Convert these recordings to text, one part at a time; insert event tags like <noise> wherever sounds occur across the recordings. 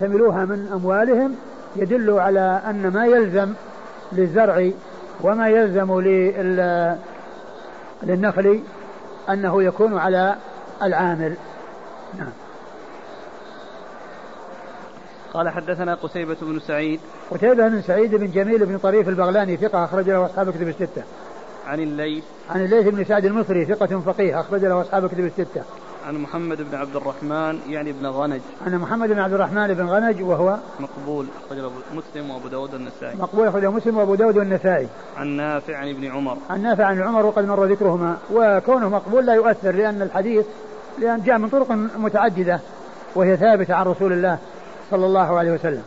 يحتملوها من أموالهم يدل على أن ما يلزم للزرع وما يلزم للنخل أنه يكون على العامل نعم قال حدثنا قتيبة بن سعيد قتيبة بن سعيد بن جميل بن طريف البغلاني ثقة أخرج له أصحاب كتب الستة. عن الليث عن الليث بن سعد المصري ثقة فقيه أخرج له أصحاب كتب الستة. عن محمد بن عبد الرحمن يعني بن غنج. عن محمد بن عبد الرحمن بن غنج وهو مقبول أخرج له مسلم وأبو داود والنسائي. مقبول أخرج له مسلم وأبو داود والنسائي. عن نافع عن ابن عمر. عن نافع عن عمر وقد مر ذكرهما وكونه مقبول لا يؤثر لأن الحديث لأن جاء من طرق متعددة وهي ثابتة عن رسول الله صلى الله عليه وسلم.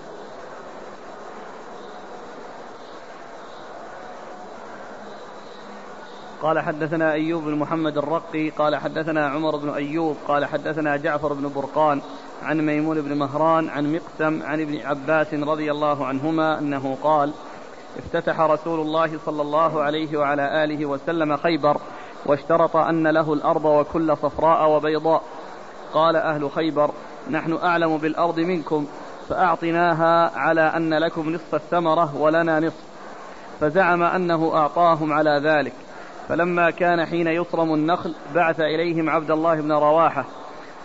قال حدثنا أيوب بن محمد الرقي قال حدثنا عمر بن أيوب قال حدثنا جعفر بن برقان عن ميمون بن مهران عن مقسم عن ابن عباس رضي الله عنهما أنه قال افتتح رسول الله صلى الله عليه وعلى آله وسلم خيبر واشترط أن له الأرض وكل صفراء وبيضاء. قال أهل خيبر نحن أعلم بالأرض منكم فأعطناها على أن لكم نصف الثمرة ولنا نصف. فزعم أنه أعطاهم على ذلك. فلما كان حين يصرم النخل بعث إليهم عبد الله بن رواحة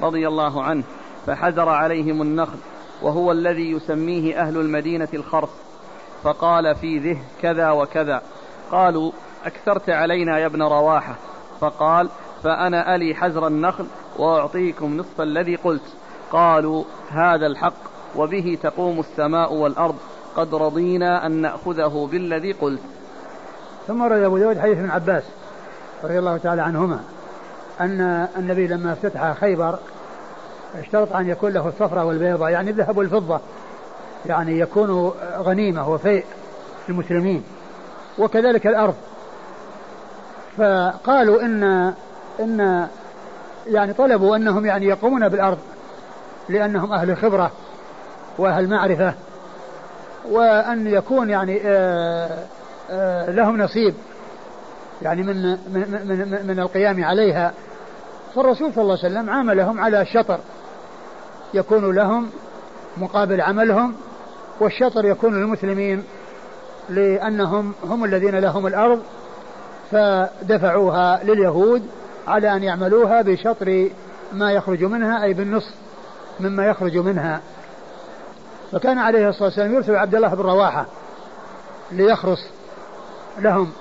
رضي الله عنه فحزر عليهم النخل وهو الذي يسميه أهل المدينة الخرص فقال في ذه كذا وكذا. قالوا أكثرت علينا يا ابن رواحة. فقال فأنا ألي حزر النخل وأعطيكم نصف الذي قلت. قالوا هذا الحق وبه تقوم السماء والأرض قد رضينا أن نأخذه بالذي قلت. ثم ورد أبو داود حديث ابن عباس رضي الله تعالى عنهما أن النبي لما افتتح خيبر اشترط أن يكون له الصفرة والبيضة يعني الذهب والفضة يعني يكون غنيمة وفيء المسلمين وكذلك الأرض. فقالوا إن إن يعني طلبوا أنهم يعني يقومون بالأرض لأنهم أهل خبرة وأهل معرفة وأن يكون يعني آه، لهم نصيب. يعني من من من, من القيام عليها. فالرسول صلى الله عليه وسلم عاملهم على الشطر. يكون لهم مقابل عملهم والشطر يكون للمسلمين لأنهم هم الذين لهم الأرض فدفعوها لليهود على أن يعملوها بشطر ما يخرج منها أي بالنصف مما يخرج منها. فكان عليه الصلاة والسلام يرسل عبد الله بن رواحة ليخرص لهم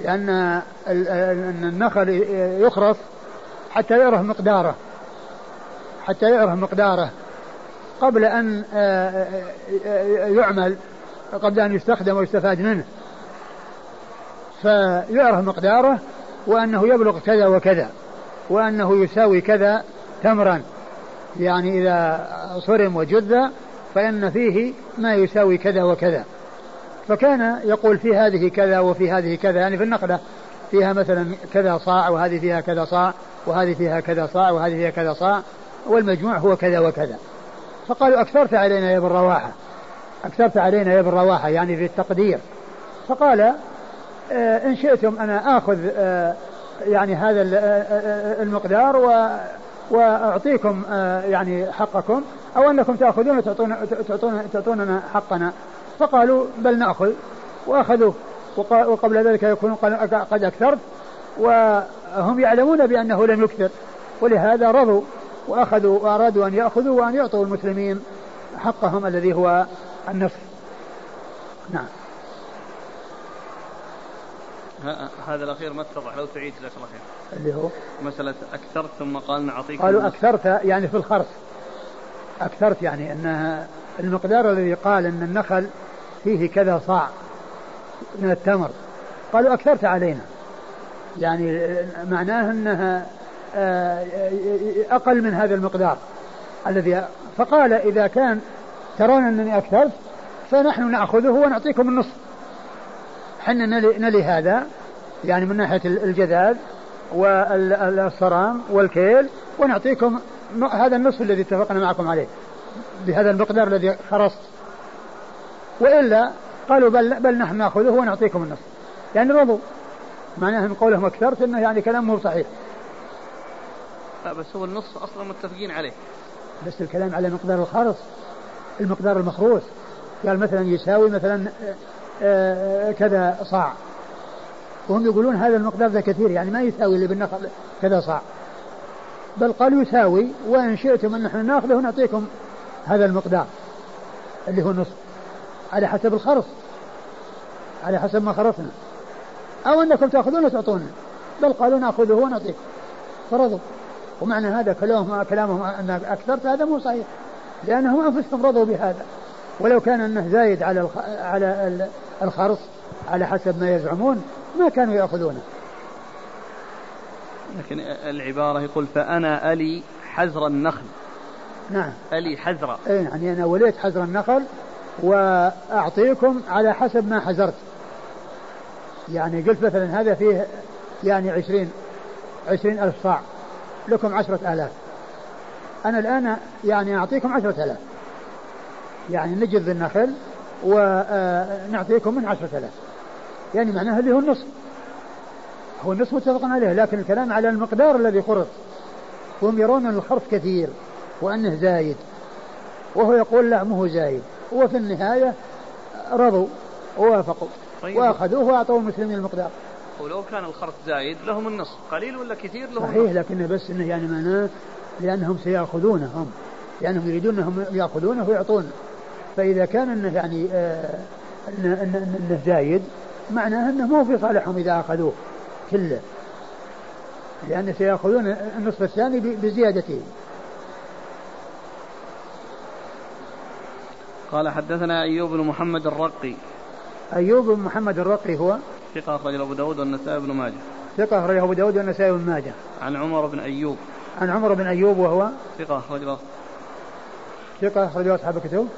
لأن النخل يخرص حتى يعرف مقداره حتى يعرف مقداره. قبل أن آه، آه، يعمل قبل أن يستخدم ويستفاد منه. فيعرف مقداره وأنه يبلغ كذا وكذا وأنه يساوي كذا تمرا. يعني إذا صرم وجذ فإن فيه ما يساوي كذا وكذا. فكان يقول في هذه كذا وفي هذه كذا يعني في النقلة. فيها مثلا كذا صاع وهذه فيها كذا صاع وهذه فيها كذا صاع وهذه فيها كذا صاع والمجموع هو كذا وكذا. فقالوا أكثرت علينا يا ابن رواحة. أكثرت علينا يا ابن رواحة يعني في التقدير. فقال آه إن شئتم أنا آخذ آه يعني هذا آه، المقدار و وأعطيكم يعني حقكم أو أنكم تأخذون تعطون تعطون تعطوننا حقنا. فقالوا بل نأخذ. وأخذوه وقبل ذلك يكون قد أكثرت وهم يعلمون بأنه لم يكثر. ولهذا رضوا. وأخذوا. وأرادوا أن يأخذوا وأن يعطوا المسلمين حقهم الذي هو النصف نعم. هذا الأخير ما اتضح لو تعيد جزاك الله خير؟ اللي هو؟ مسألة أكثرت ثم قال نعطيك قالوا أكثرت يعني في الخرص. أكثرت يعني أنها المقدار الذي قال أن النخل فيه كذا صاع من التمر. قالوا أكثرت علينا. يعني معناه أنها آه، أقل من هذا المقدار الذي فقال إذا كان ترون أنني أكثرت فنحن نأخذه ونعطيكم النصف. حنا نلي, نلي هذا يعني من ناحية الجذاذ والصرام والكيل ونعطيكم هذا النصف الذي اتفقنا معكم عليه. بهذا المقدار الذي خرصت وإلا قالوا بل, بل نحن نأخذه ونعطيكم النصف يعني رضوا. معناه من قولهم أكثرت أنه يعني كلام مو صحيح. لا بس هو النصف أصلا متفقين عليه. بس الكلام على مقدار الخرص المقدار المخروس قال مثلا يساوي مثلا آه، كذا صاع. وهم يقولون هذا المقدار ذا كثير يعني ما يساوي اللي بالنخل كذا صاع. بل قال يساوي وإن شئتم أن نحن نأخذه ونعطيكم هذا المقدار اللي هو النصف على حسب الخرص على حسب ما خرصنا. أو أنكم تأخذون وتعطونا بل قالوا نأخذه ونعطيكم فرضوا. ومعنى هذا كلامهم كلامهم أنك أكثرت هذا مو صحيح. لأنهم أنفسهم رضوا بهذا. ولو كان أنه زايد على على الخرص على حسب ما يزعمون ما كانوا يأخذونه. لكن العبارة يقول فأنا ألي حزر النخل. نعم. ألي حزر أي يعني أنا وليت حزر النخل وأعطيكم على حسب ما حزرت يعني قلت مثلا هذا فيه يعني عشرين عشرين ألف صاع. لكم عشرة آلاف. أنا الآن يعني أعطيكم عشرة آلاف. يعني نجد النخل ونعطيكم من عشرة آلاف. يعني معناها اللي هو النصف. هو النصف متفق عليه لكن الكلام على المقدار الذي خرط هم يرون أن الخرط كثير. وأنه زايد. وهو يقول لا مو زايد. وفي النهاية رضوا ووافقوا. طيب. وأخذوه وأعطوا المسلمين المقدار. ولو كان الخرط زايد لهم النصف قليل ولا كثير لهم صحيح لكنه بس إنه يعني معناه لأنهم سيأخذونه هم. لأنهم يريدون إنهم يأخذونه ويعطونه فإذا كان إنه يعني آه انه, إنه, إنه زايد معناه إنه مو في صالحهم إذا أخذوه كله. لأن سيأخذون النصف الثاني بزيادته. قال حدثنا أيوب بن محمد الرقي. أيوب بن محمد الرقي هو؟ ثقة أخرجه أبو داود والنسائي بن ماجه. ثقة أخرجه أبو داود والنسائي بن ماجه. عن عمر بن أيوب. عن عمر بن أيوب وهو؟ ثقة أخرجه. ثقة أخرجه أصحاب الكتب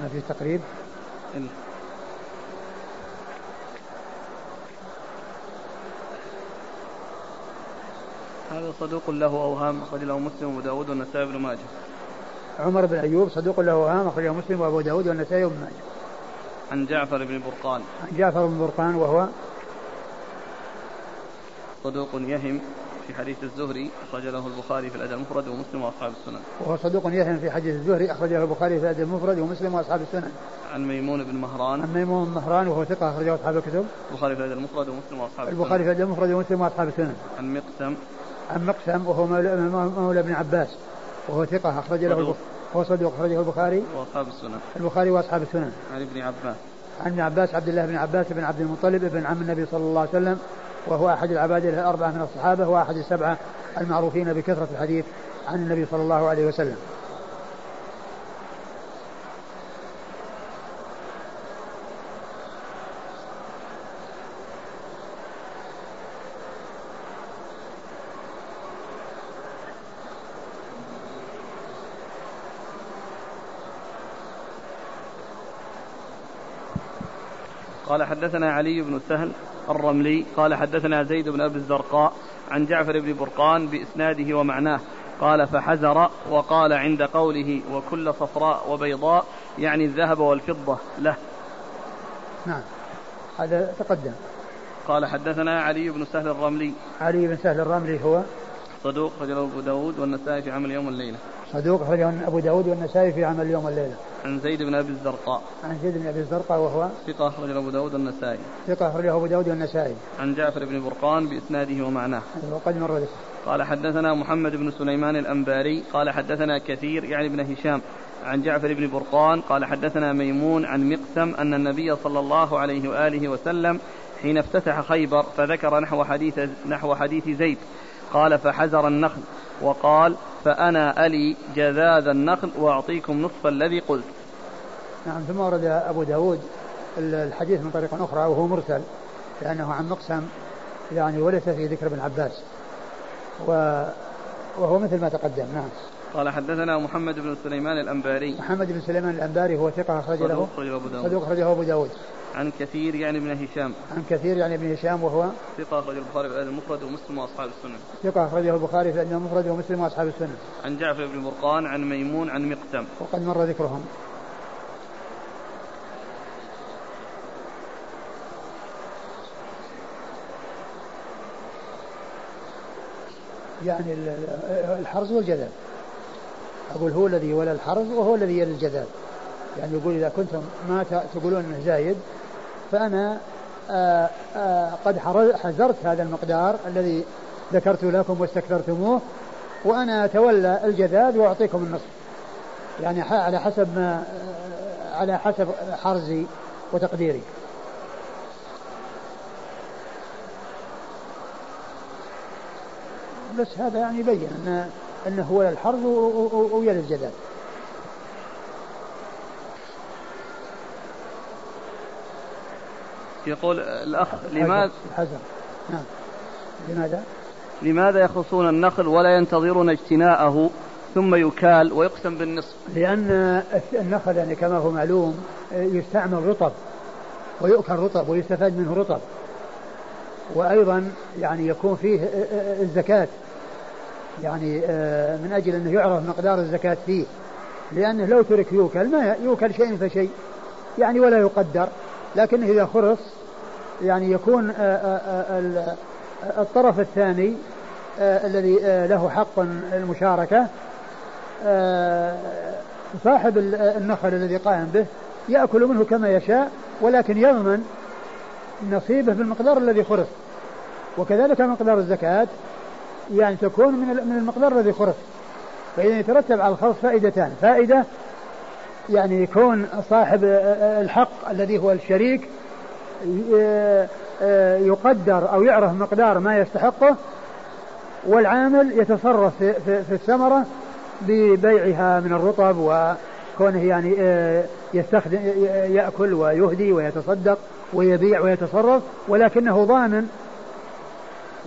ما في تقريب إلا. هذا صدوق له أوهام أخرج له مسلم وأبو داود والنسائي بن ماجه عمر بن أيوب صدوق له أوهام أخرجه مسلم وأبو داود والنسائي بن ماجه عن جعفر بن برقان عن جعفر بن برقان وهو صدوق يهم في حديث الزهري أخرج له البخاري في الأدب المفرد ومسلم وأصحاب السنن. وهو صدوق يهم في حديث الزهري أخرجه البخاري في الأدب المفرد ومسلم وأصحاب السنن. عن ميمون بن مهران. عن ميمون بن مهران وهو ثقة أخرجه أصحاب الكتب. البخاري في الأدب المفرد ومسلم وأصحاب السنن. البخاري في الأدب المفرد ومسلم وأصحاب السنن. عن مقسم. عن مقسم وهو مولى, مولى ابن عباس وهو ثقة أخرج له البخاري. هو صدوق أخرجه البخاري وأصحاب السنن. البخاري وأصحاب السنن. عن ابن عباس. عن ابن عباس عبد الله بن عباس بن عبد المطلب ابن عم النبي صلى الله عليه وسلم وهو أحد العباد الأربعة من الصحابة وأحد السبعة المعروفين بكثرة الحديث عن النبي صلى الله عليه وسلم قال حدثنا علي بن سهل الرملي قال حدثنا زيد بن أبي الزرقاء عن جعفر بن برقان بإسناده ومعناه قال فحزر وقال عند قوله وكل صفراء وبيضاء يعني الذهب والفضة له. نعم هذا تقدم. قال حدثنا علي بن سهل الرملي. علي بن سهل الرملي هو صدوق رجل أبو داود والنسائي في عمل يوم والليله. صدوق أخرجه أبو داود والنسائي في عمل اليوم والليلة. عن زيد بن أبي الزرقاء. عن زيد بن أبي الزرقاء وهو ثقة أخرجه أبو داود والنسائي. ثقة أخرجه أبو داود والنسائي. عن جعفر بن برقان بإسناده ومعناه. وقد مر ذكر. قال حدثنا محمد بن سليمان الأنباري قال حدثنا كثير يعني ابن هشام عن جعفر بن برقان قال حدثنا ميمون عن مقسم أن النبي صلى الله عليه وآله وسلم حين افتتح خيبر فذكر نحو حديث نحو حديث زيد قال فحزر النخل وقال فأنا ألي جذاذ النخل وأعطيكم نصف الذي قلت. نعم ثم ورد أبو داود الحديث من طريق أخرى وهو مرسل لأنه عن مقسم يعني وليس في ذكر ابن عباس. وهو مثل ما تقدم نعم. قال حدثنا محمد بن سليمان الأنباري. محمد بن سليمان الأنباري هو ثقة أخرج له صدوق أخرجه أبو داود. عن كثير يعني ابن هشام. عن كثير يعني ابن هشام وهو ثقة أخرجه البخاري في المفرد ومسلم وأصحاب السنن. ثقة أخرجه البخاري في المفرد ومسلم وأصحاب السنن. عن جعفر بن برقان عن ميمون عن مقتم. وقد مر ذكرهم. يعني الحرز والجدل أقول هو الذي ولى الحرز وهو الذي يلي الجدل يعني يقول إذا كنتم ما تقولون أنه زايد فأنا آآ آآ قد حذرت هذا المقدار الذي ذكرت لكم واستكثرتموه وأنا أتولى الجذاب وأعطيكم النصف. يعني على حسب ما على حسب حرزي وتقديري. بس هذا يعني يبين أن أنه هو الحرز ويد الجدال يقول الأخ لماذا؟ حسن نعم. لماذا؟ لماذا يخصون النخل ولا ينتظرون اجتناءه ثم يكال ويقسم بالنصف؟ لأن النخل يعني كما هو معلوم يستعمل رطب ويؤكل رطب ويستفاد منه رطب. وأيضا يعني يكون فيه الزكاة. يعني من أجل أنه يعرف مقدار الزكاة فيه. لأنه لو ترك يوكل ما يوكل شيء فشيء. يعني ولا يقدر. لكنه إذا خرص يعني يكون الطرف الثاني الذي له حق المشاركة صاحب النخل الذي قائم به يأكل منه كما يشاء ولكن يضمن نصيبه بالمقدار الذي خرص. وكذلك مقدار الزكاة يعني تكون من المقدار الذي خرص. فإذا يترتب على الخرص فائدتان. فائدة يعني يكون صاحب الحق الذي هو الشريك يقدر أو يعرف مقدار ما يستحقه والعامل يتصرف في, الثمرة ببيعها من الرطب وكونه يعني يستخدم يأكل ويهدي ويتصدق ويبيع ويتصرف ولكنه ضامن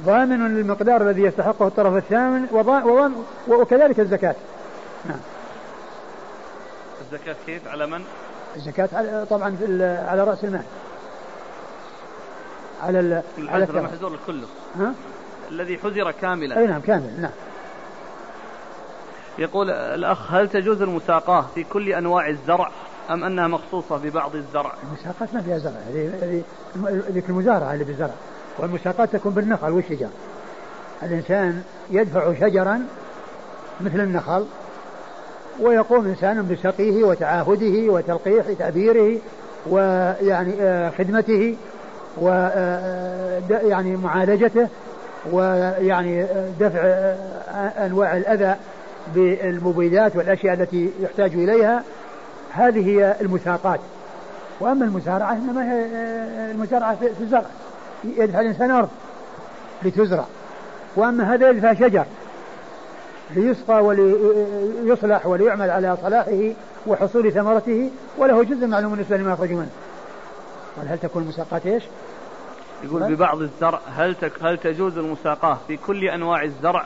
ضامن للمقدار الذي يستحقه الطرف الثامن وكذلك الزكاة. نعم. الزكاة كيف؟ على من؟ الزكاة طبعا على رأس المال. على ال على المحزور كله ها؟ الذي حزر كاملا. أي نعم كامل. نعم. يقول الأخ هل تجوز المساقاة في كل أنواع الزرع أم أنها مخصوصة ببعض الزرع؟ المساقات ما فيها زرع. هذه ذيك المزارعة اللي بالزرع والمساقات تكون بالنخل والشجر. الإنسان يدفع شجرا مثل النخل ويقوم إنسان بسقيه وتعاهده وتلقيح تأبيره ويعني آه، خدمته و آه، يعني معالجته ويعني آه، دفع أنواع الأذى بالمبيدات والأشياء التي يحتاج إليها. هذه هي المساقات. وأما المزارعة إنما هي المزارعة في الزرع يدفع الإنسان أرض لتزرع. وأما هذا يدفع شجر. ليسقى وليصلح وليعمل على صلاحه وحصول ثمرته وله جزء معلوم بالنسبة لما يخرج منه. قال هل تكون المساقات إيش؟ يقول ببعض الزرع هل هل تجوز المساقاة في كل أنواع الزرع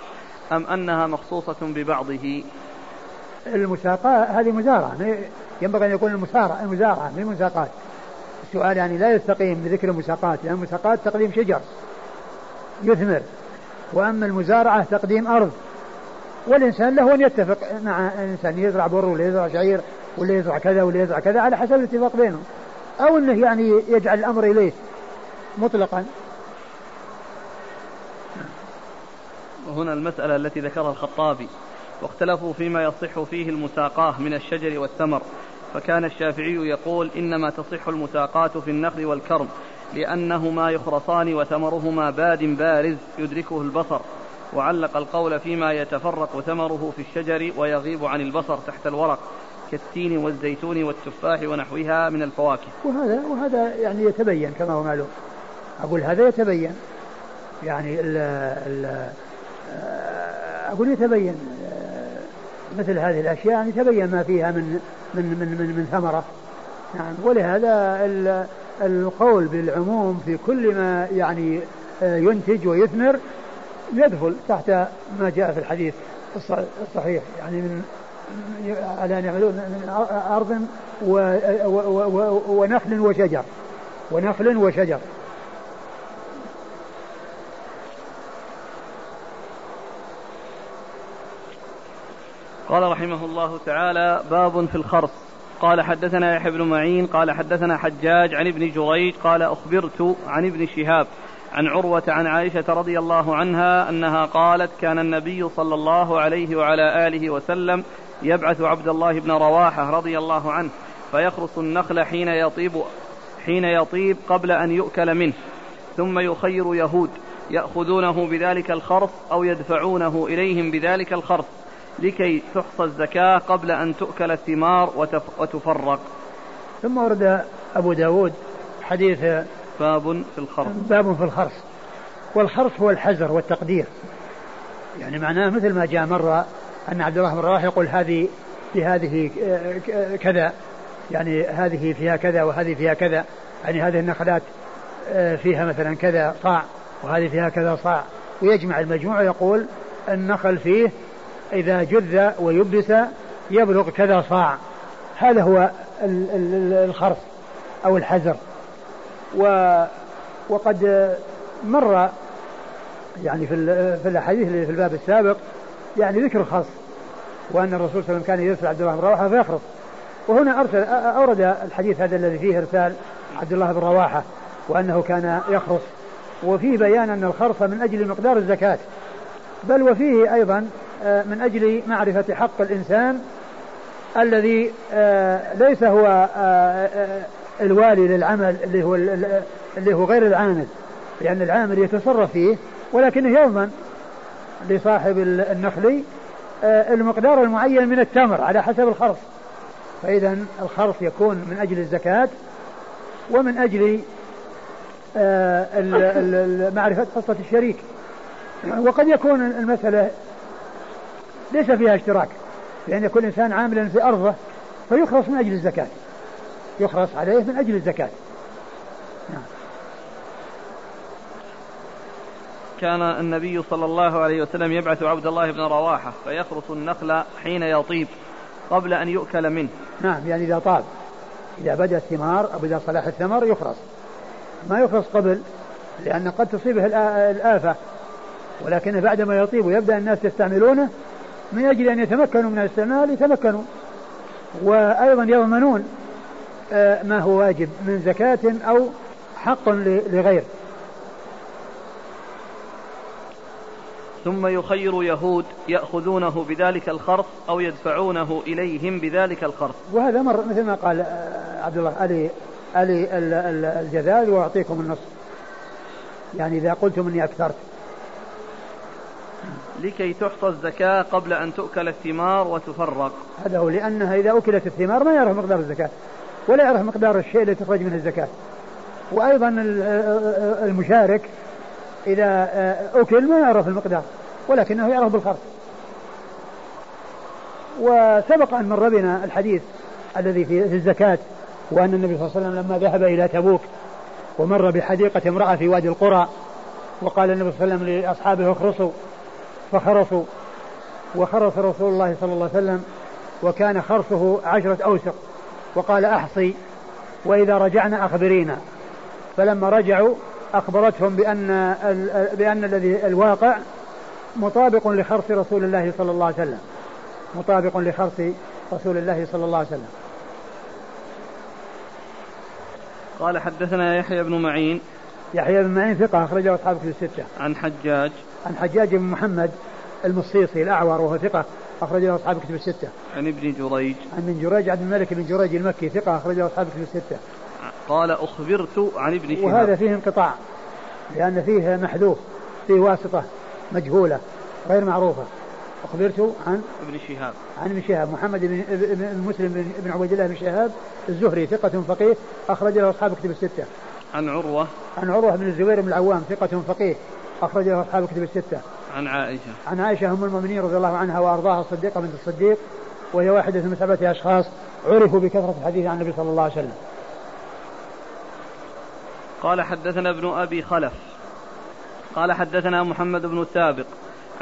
أم أنها مخصوصة ببعضه؟ المساقاة هذه مزارعة ينبغي أن يكون المسارعه المزارعه من المساقات. السؤال يعني لا يستقيم بذكر المساقات لأن المساقات تقديم شجر يثمر وأما المزارعة تقديم أرض والإنسان له أن يتفق مع إنسان يزرع بر ولا يزرع شعير ولا يزرع كذا ولا يزرع كذا على حسب الاتفاق بينهم. أو أنه يعني يجعل الأمر إليه مطلقا. هنا المسألة التي ذكرها الخطابي. واختلفوا فيما يصح فيه المساقاة من الشجر والثمر. فكان الشافعي يقول إنما تصح المساقاة في النخل والكرم لأنهما يخرصان وثمرهما باد بارز يدركه البصر. وعلق القول فيما يتفرق ثمره في الشجر ويغيب عن البصر تحت الورق كالتين والزيتون والتفاح ونحوها من الفواكه. وهذا وهذا يعني يتبين كما هو معلوم. أقول هذا يتبين. يعني ال ال أقول يتبين. مثل هذه الأشياء يعني يتبين ما فيها من من من من, من ثمرة. نعم. ولهذا القول بالعموم في كل ما يعني ينتج ويثمر يدخل تحت ما جاء في الحديث الصحيح. يعني من على أن يعملون من أرض ونخل وشجر. ونخل وشجر. قال رحمه الله تعالى باب في الخرص. قال حدثنا يحيى بن معين قال حدثنا حجاج عن ابن جريج قال أخبرت عن ابن شهاب عن عروة عن عائشة رضي الله عنها أنها قالت كان النبي صلى الله عليه وعلى آله وسلم يبعث عبد الله بن رواحة رضي الله عنه فيخرص النخل حين يطيب حين يطيب قبل أن يؤكل منه ثم يخير يهود يأخذونه بذلك الخرص أو يدفعونه إليهم بذلك الخرص لكي تحصى الزكاة قبل أن تؤكل الثمار وتفرق. ثم ورد أبو داود حديث باب في الخرص. باب في الخرص. والخرص هو الحزر والتقدير. يعني معناه مثل ما جاء مرة أن عبد الله بن رواحه يقول هذه في هذه كذا. يعني هذه فيها كذا وهذه فيها كذا. يعني هذه النخلات آه، فيها مثلا كذا صاع وهذه فيها كذا صاع. ويجمع المجموع ويقول النخل فيه إذا جذ ويبس يبلغ كذا صاع. هذا هو الخرص أو الحزر و وقد مر يعني في في الأحاديث اللي في الباب السابق يعني ذكر الخاص وأن الرسول صلى الله عليه وسلم كان يرسل عبد الله بن رواحة فيخرص وهنا أرسل أورد الحديث هذا الذي فيه ارسال عبد الله بن رواحة وأنه كان يخرص وفيه بيان أن الخرص من أجل مقدار الزكاة بل وفيه أيضا آه، من أجل معرفة حق الإنسان الذي آه، ليس هو آه، الوالي للعمل اللي هو اللي هو غير العامل لأن العامل يتصرف فيه ولكنه يضمن لصاحب النخل آه، المقدار المعين من التمر على حسب الخرص. فإذا الخرص يكون من أجل الزكاة ومن أجل آه، معرفة حصة الشريك. وقد يكون المسألة ليس فيها اشتراك لأن يكون الإنسان عاملا في أرضه فيخرص من أجل الزكاة. يخرص عليه من أجل الزكاة. نعم. كان النبي صلى الله عليه وسلم يبعث عبد الله بن رواحة فيخرص النخل حين يطيب قبل أن يؤكل منه. نعم يعني إذا طاب. إذا بدأ الثمار أو إذا صلاح الثمر يخرص. ما يخرص قبل لأن قد تصيبه الآفة. ولكنه بعدما يطيب ويبدأ الناس يستعملونه من أجل أن يتمكنوا من الاستعمال يتمكنوا. وأيضا يضمنون ما هو واجب من زكاة أو حق لغير. ثم يخير يهود يأخذونه بذلك الخرص أو يدفعونه إليهم بذلك الخرص وهذا مر مثل ما قال آه، عبد الله علي علي الجذال وأعطيكم النص يعني إذا قلتم إني أكثرت. لكي تحصى الزكاة قبل أن تؤكل الثمار وتفرق. هذا هو لأنها إذا أكلت الثمار ما يعرف مقدار الزكاة. ولا يعرف مقدار الشيء الذي تخرج منه الزكاة. وأيضا المشارك إذا أكل ما يعرف المقدار ولكنه يعرف بالخرص وسبق أن مر بنا الحديث الذي في الزكاة وأن النبي صلى الله عليه وسلم لما ذهب إلى تبوك ومر بحديقة امرأة في وادي القرى وقال النبي صلى الله عليه وسلم لأصحابه اخرصوا فخرصوا وخرص رسول الله صلى الله عليه وسلم وكان خرصه عشرة أوسق. وقال أحصي. وإذا رجعنا أخبرينا. فلما رجعوا أخبرتهم بأن بأن الذي الواقع مطابق لخرص رسول الله صلى الله عليه وسلم. مطابق لخرص رسول الله صلى الله عليه وسلم. قال حدثنا يحيى بن معين. يحيى بن معين ثقة أخرجه أصحاب كتب الستة. عن حجاج. عن حجاج بن محمد المصيصي الأعور وهو ثقة أخرجه أصحاب كتب الستة. عن ابن جريج. عن ابن جريج عبد الملك بن جريج المكي ثقة أخرجه أصحاب كتب الستة. قال أخبرت عن ابن شهاب. وهذا فيه انقطاع لأن فيه محذوف فيه واسطة مجهولة غير معروفة. أخبرت عن ابن شهاب عن ابن شهاب محمد بن مسلم بن عبيد الله بن شهاب الزهري ثقة فقيه أخرج له أصحاب كتب الستة. عن عروة عن عروة بن الزبير بن العوام ثقة فقيه أخرج له أصحاب كتب الستة. عن عائشة. عن عائشة أم المؤمنين رضي الله عنها وأرضاها الصديقة بنت الصديق وهي واحدة من سبعة أشخاص عرفوا بكثرة الحديث عن النبي صلى الله عليه وسلم. قال حدثنا ابن أبي خلف. قال حدثنا محمد بن السابق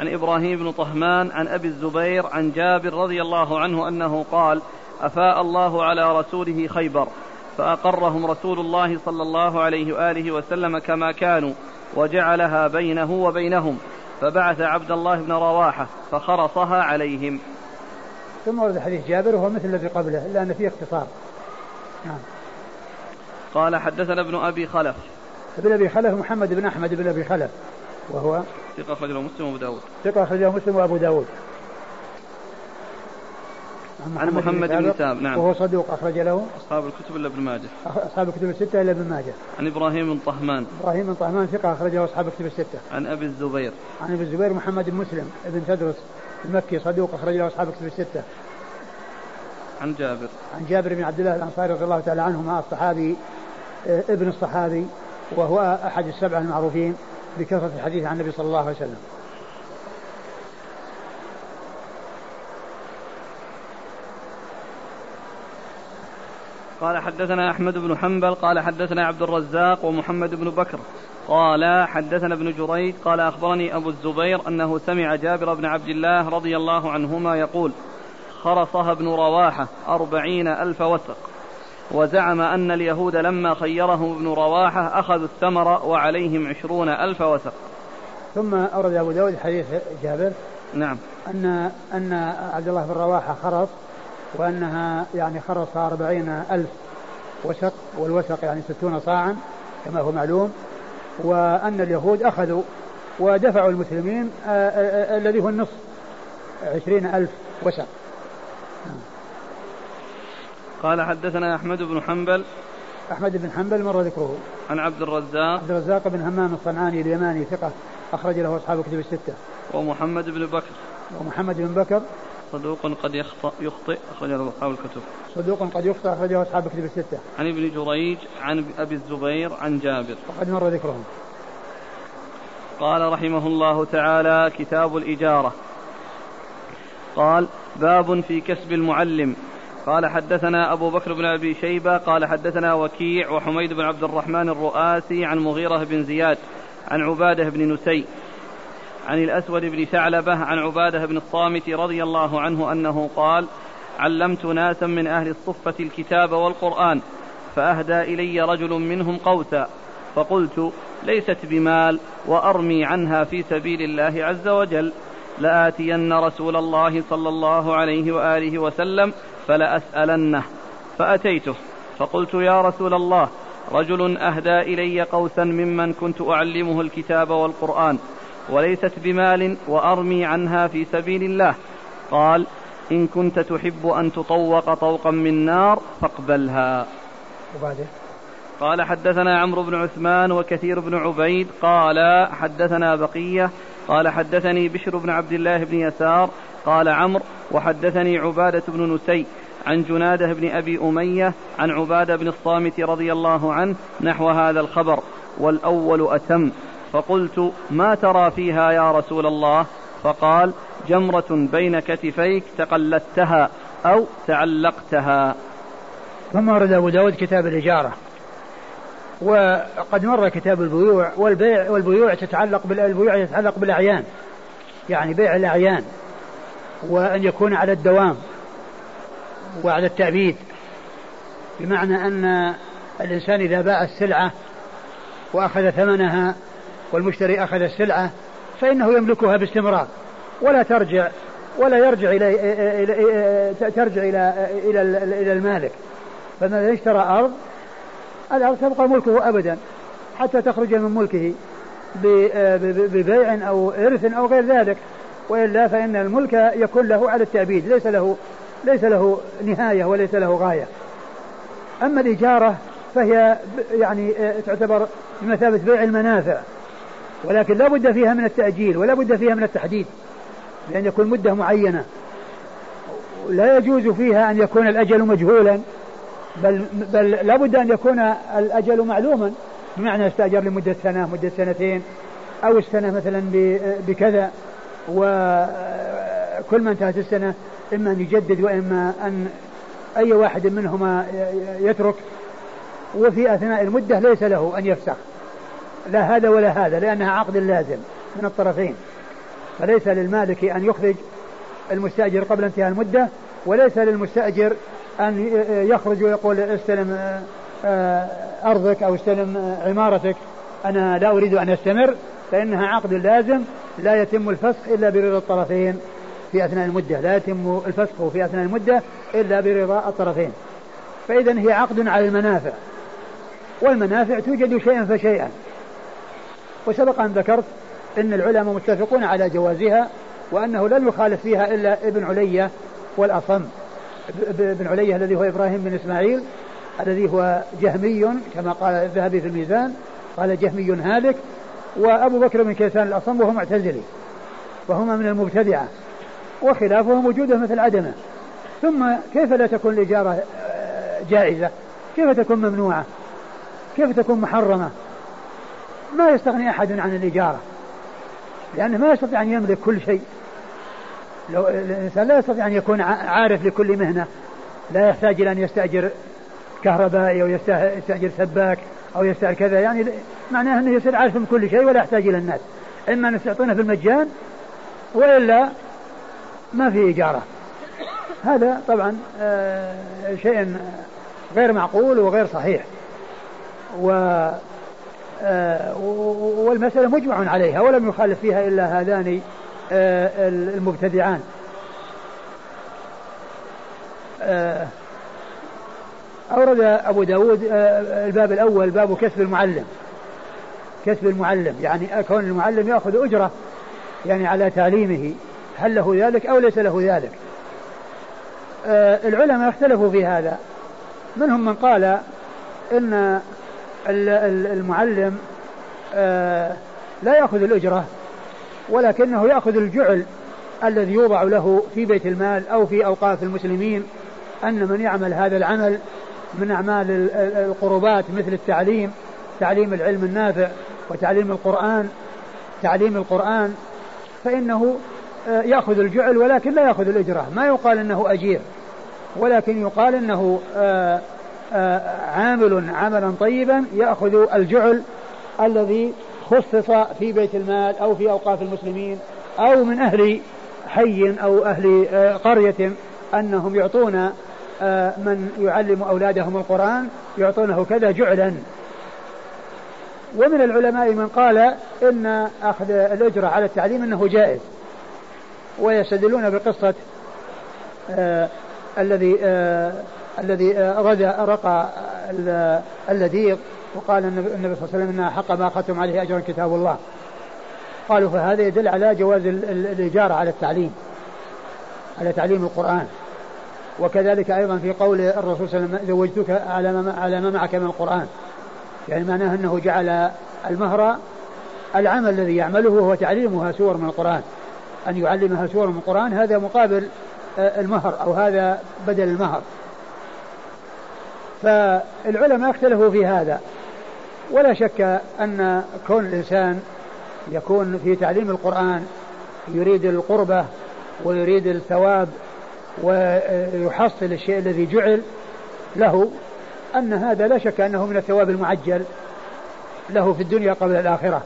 عن إبراهيم بن طهمان عن أبي الزبير عن جابر رضي الله عنه أنه قال أفاء الله على رسوله خيبر فأقرهم رسول الله صلى الله عليه وآله وسلم كما كانوا وجعلها بينه وبينهم. فبعث عبد الله بن رواحة فخرصها عليهم. ثم ورد حديث جابر وهو مثل الذي قبله إلا أن فيه اختصار. نعم. قال حدثنا ابن أبي خلف. ابن أبي خلف محمد بن أحمد بن أبي خلف وهو ثقة أخرجه مسلم وأبو داود. ثقة أخرجه مسلم وأبو داود. عن محمد بن ثابت نعم. وهو صدوق أخرج له أصحاب الكتب إلا ابن ماجه. أصحاب الكتب الستة إلا ابن ماجه. عن إبراهيم بن طهمان. إبراهيم بن طهمان ثقة أخرجه أصحاب الكتب الستة. عن أبي الزبير. عن أبي الزبير محمد بن مسلم ابن تدرس المكي صدوق أخرج له أصحاب الكتب الستة. عن جابر. عن جابر بن عبد الله الأنصاري رضي الله تعالى عنهما الصحابي ابن الصحابي وهو أحد السبعة المعروفين بكثرة الحديث عن النبي صلى الله عليه وسلم. قال حدثنا أحمد بن حنبل قال حدثنا عبد الرزاق ومحمد بن بكر. قال حدثنا ابن جريج قال أخبرني أبو الزبير أنه سمع جابر بن عبد الله رضي الله عنهما يقول خرصها ابن رواحة أربعين ألف وسق وزعم أن اليهود لما خيرهم ابن رواحة أخذوا الثمر وعليهم عشرون ألف وسق ثم أورد أبو داود حديث جابر نعم. أن أن عبد الله بن رواحة خرص وأنها يعني خرص أربعين ألف وسق والوسق يعني ستون صاعا كما هو معلوم. وأن اليهود أخذوا ودفعوا المسلمين آه، آه، آه، الذي هو النصف عشرين ألف وسق. قال حدثنا أحمد بن حنبل. أحمد بن حنبل مر ذكره. عن عبد الرزاق. عبد الرزاق بن همام الصنعاني اليماني ثقة أخرج له أصحاب الكتب الستة. ومحمد بن بكر. ومحمد بن بكر صدوق قد يخطئ يخطئ أخرج له أصحاب الكتب. صدوق قد يخطئ أخرجه أصحاب الكتب الستة. عن ابن جريج عن أبي الزبير عن جابر. وقد مر ذكرهم. قال رحمه الله تعالى كتاب الإجارة. قال باب في كسب المعلم. قال حدثنا أبو بكر بن أبي شيبة قال حدثنا وكيع وحميد بن عبد الرحمن الرؤاسي عن مغيرة بن زياد عن عبادة بن نسي عن الأسود بن ثعلبة عن عبادة بن الصامت رضي الله عنه أنه قال علمت ناسا من أهل الصفة الكتاب والقرآن فأهدى إلي رجل منهم قوسا فقلت ليست بمال وأرمي عنها في سبيل الله عز وجل لآتين رسول الله صلى الله عليه وآله وسلم فلأسألنه فأتيته فقلت يا رسول الله رجل أهدى إلي قوسا ممن كنت أعلمه الكتاب والقرآن وليست بمال وأرمي عنها في سبيل الله. قال إن كنت تحب أن تطوق طوقا من نار فاقبلها. وبعده قال حدثنا عمرو بن عثمان وكثير بن عبيد. قال حدثنا بقية. قال حدثني بشر بن عبد الله بن يسار. قال عمرو. وحدثني عبادة بن نسي عن جنادة بن أبي أمية عن عبادة بن الصامت رضي الله عنه نحو هذا الخبر. والأول أتم. فقلت ما ترى فيها يا رسول الله؟ فقال جمرة بين كتفيك تقلدتها أو تعلقتها. ثم ورد أبو داود كتاب الإجارة. وقد مر كتاب البيوع والبيع والبيوع تتعلق بالبيوع تتعلق بالأعيان. يعني بيع الأعيان وأن يكون على الدوام وعلى التعبيد بمعنى أن الإنسان إذا باع السلعة وأخذ ثمنها والمشتري أخذ السلعة فإنه يملكها باستمرار. ولا ترجع ولا يرجع إلى ترجع إلى إلى إلى المالك. فمن اشترى أرض. الأرض تبقى ملكه أبدا حتى تخرج من ملكه ببيع أو إرث أو غير ذلك. وإلا فإن الملك يكون له على التأبيد ليس له ليس له نهاية وليس له غاية. أما الإجارة فهي يعني تعتبر بمثابة بيع المنافع. ولكن لا بد فيها من التأجيل ولا بد فيها من التحديد لأن يكون مدة معينة. لا يجوز فيها أن يكون الأجل مجهولا بل, بل لا بد أن يكون الأجل معلوما بمعنى استأجر لمدة سنة مدة سنتين أو السنة مثلا بكذا. وكل ما انتهت السنة إما أن يجدد وإما أن أي واحد منهما يترك. وفي أثناء المدة ليس له أن يفسخ. لا هذا ولا هذا لأنها عقد لازم من الطرفين. فليس للمالك أن يخرج المستأجر قبل انتهاء المدة وليس للمستأجر أن يخرج ويقول استلم آه، أرضك أو استلم عمارتك. أنا لا أريد أن أستمر فإنها عقد لازم لا يتم الفسخ إلا برضا الطرفين في أثناء المدة. لا يتم الفسخ في أثناء المدة إلا برضا الطرفين. فإذا هي عقد على المنافع. والمنافع توجد شيئا فشيئا. وسبق أن ذكرت أن العلماء متفقون على جوازها وأنه لم يخالف فيها إلا ابن علية والأصم. ابن علية الذي هو إبراهيم بن إسماعيل الذي هو جهمي كما قال الذهبي في الميزان قال جهمي هالك وأبو بكر بن كيسان الأصم وهو معتزلي وهما من المبتدعة وخلافهم وجوده مثل عدمه. ثم كيف لا تكون الإجارة آه، جائزة؟ كيف تكون ممنوعة؟ كيف تكون محرمة؟ ما يستغني أحد عن الإجارة. لأنه ما يستطيع أن يملك كل شيء. لو الإنسان لا يستطيع أن يكون عارف لكل مهنة. لا يحتاج إلى أن يستأجر كهربائي أو يستأجر سباك أو يستأجر كذا. يعني معناه أنه يصير عارف من كل شيء ولا يحتاج إلى الناس. إما أن يعطونه في المجان وإلا ما في إجارة. هذا طبعا آه، شيء غير معقول وغير صحيح. و والمسألة مجمع عليها ولم يخالف فيها إلا هذان آه، المبتدعان. أورد أبو داود الباب الأول باب كسب المعلم. كسب المعلم يعني كون المعلم يأخذ أجرة يعني على تعليمه هل له ذلك أو ليس له ذلك؟ آه العلماء اختلفوا في هذا. منهم من قال إن المعلم آه لا يأخذ الأجرة ولكنه يأخذ الجعل الذي يوضع له في بيت المال أو في أوقاف المسلمين أن من يعمل هذا العمل من أعمال القربات مثل التعليم تعليم العلم النافع وتعليم القرآن تعليم القرآن فإنه آه، يأخذ الجعل ولكن لا يأخذ الأجرة. ما يقال أنه أجير ولكن يقال أنه آه، عامل عملا طيبا يأخذ الجعل الذي خصص في بيت المال أو في أوقاف المسلمين أو من أهل حي أو أهل قرية أنهم يعطون من يعلم أولادهم القرآن يعطونه كذا جعلا. ومن العلماء من قال إن أخذ الأجرة على التعليم أنه جائز ويستدلون بقصة آه الذي آه الذي رقى اللذيذ وقال النبي صلى الله عليه وسلم إن حق ما أخذتم عليه اجرا كتاب الله. قالوا فهذا يدل على جواز الإجارة على التعليم. على تعليم القرآن. وكذلك أيضا في قول الرسول صلى الله عليه وسلم زوجتك على ما على ما معك من القرآن. يعني معناه أنه جعل المهر العمل الذي يعمله هو تعليمها سور من القرآن. أن يعلمها سور من القرآن هذا مقابل آه، المهر أو هذا بدل المهر فالعلماء اختلفوا في هذا. ولا شك أن كون الإنسان يكون في تعليم القرآن يريد القربة ويريد الثواب ويحصل الشيء الذي جعل له أن هذا لا شك أنه من الثواب المعجل له في الدنيا قبل الآخرة.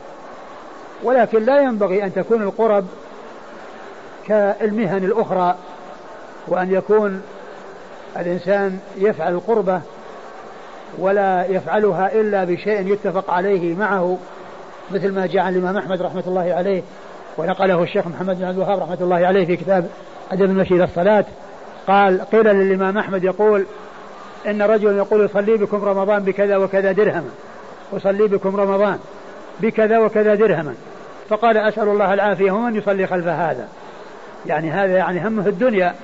ولكن لا ينبغي أن تكون القرب كالمهن الأخرى وأن يكون الإنسان يفعل القربة ولا يفعلها إلا بشيء يتفق عليه معه مثل ما جاء عن الإمام أحمد رحمة الله عليه ونقله الشيخ محمد بن عبد الوهاب رحمة الله عليه في كتاب أدب المشي إلى الصلاة. قال قيل للإمام أحمد يقول إن رجلا يقول يصلي بكم رمضان بكذا وكذا درهما أصلي بكم رمضان بكذا وكذا درهما فقال أسأل الله العافية ومن يصلي خلف هذا؟ يعني هذا يعني همه الدنيا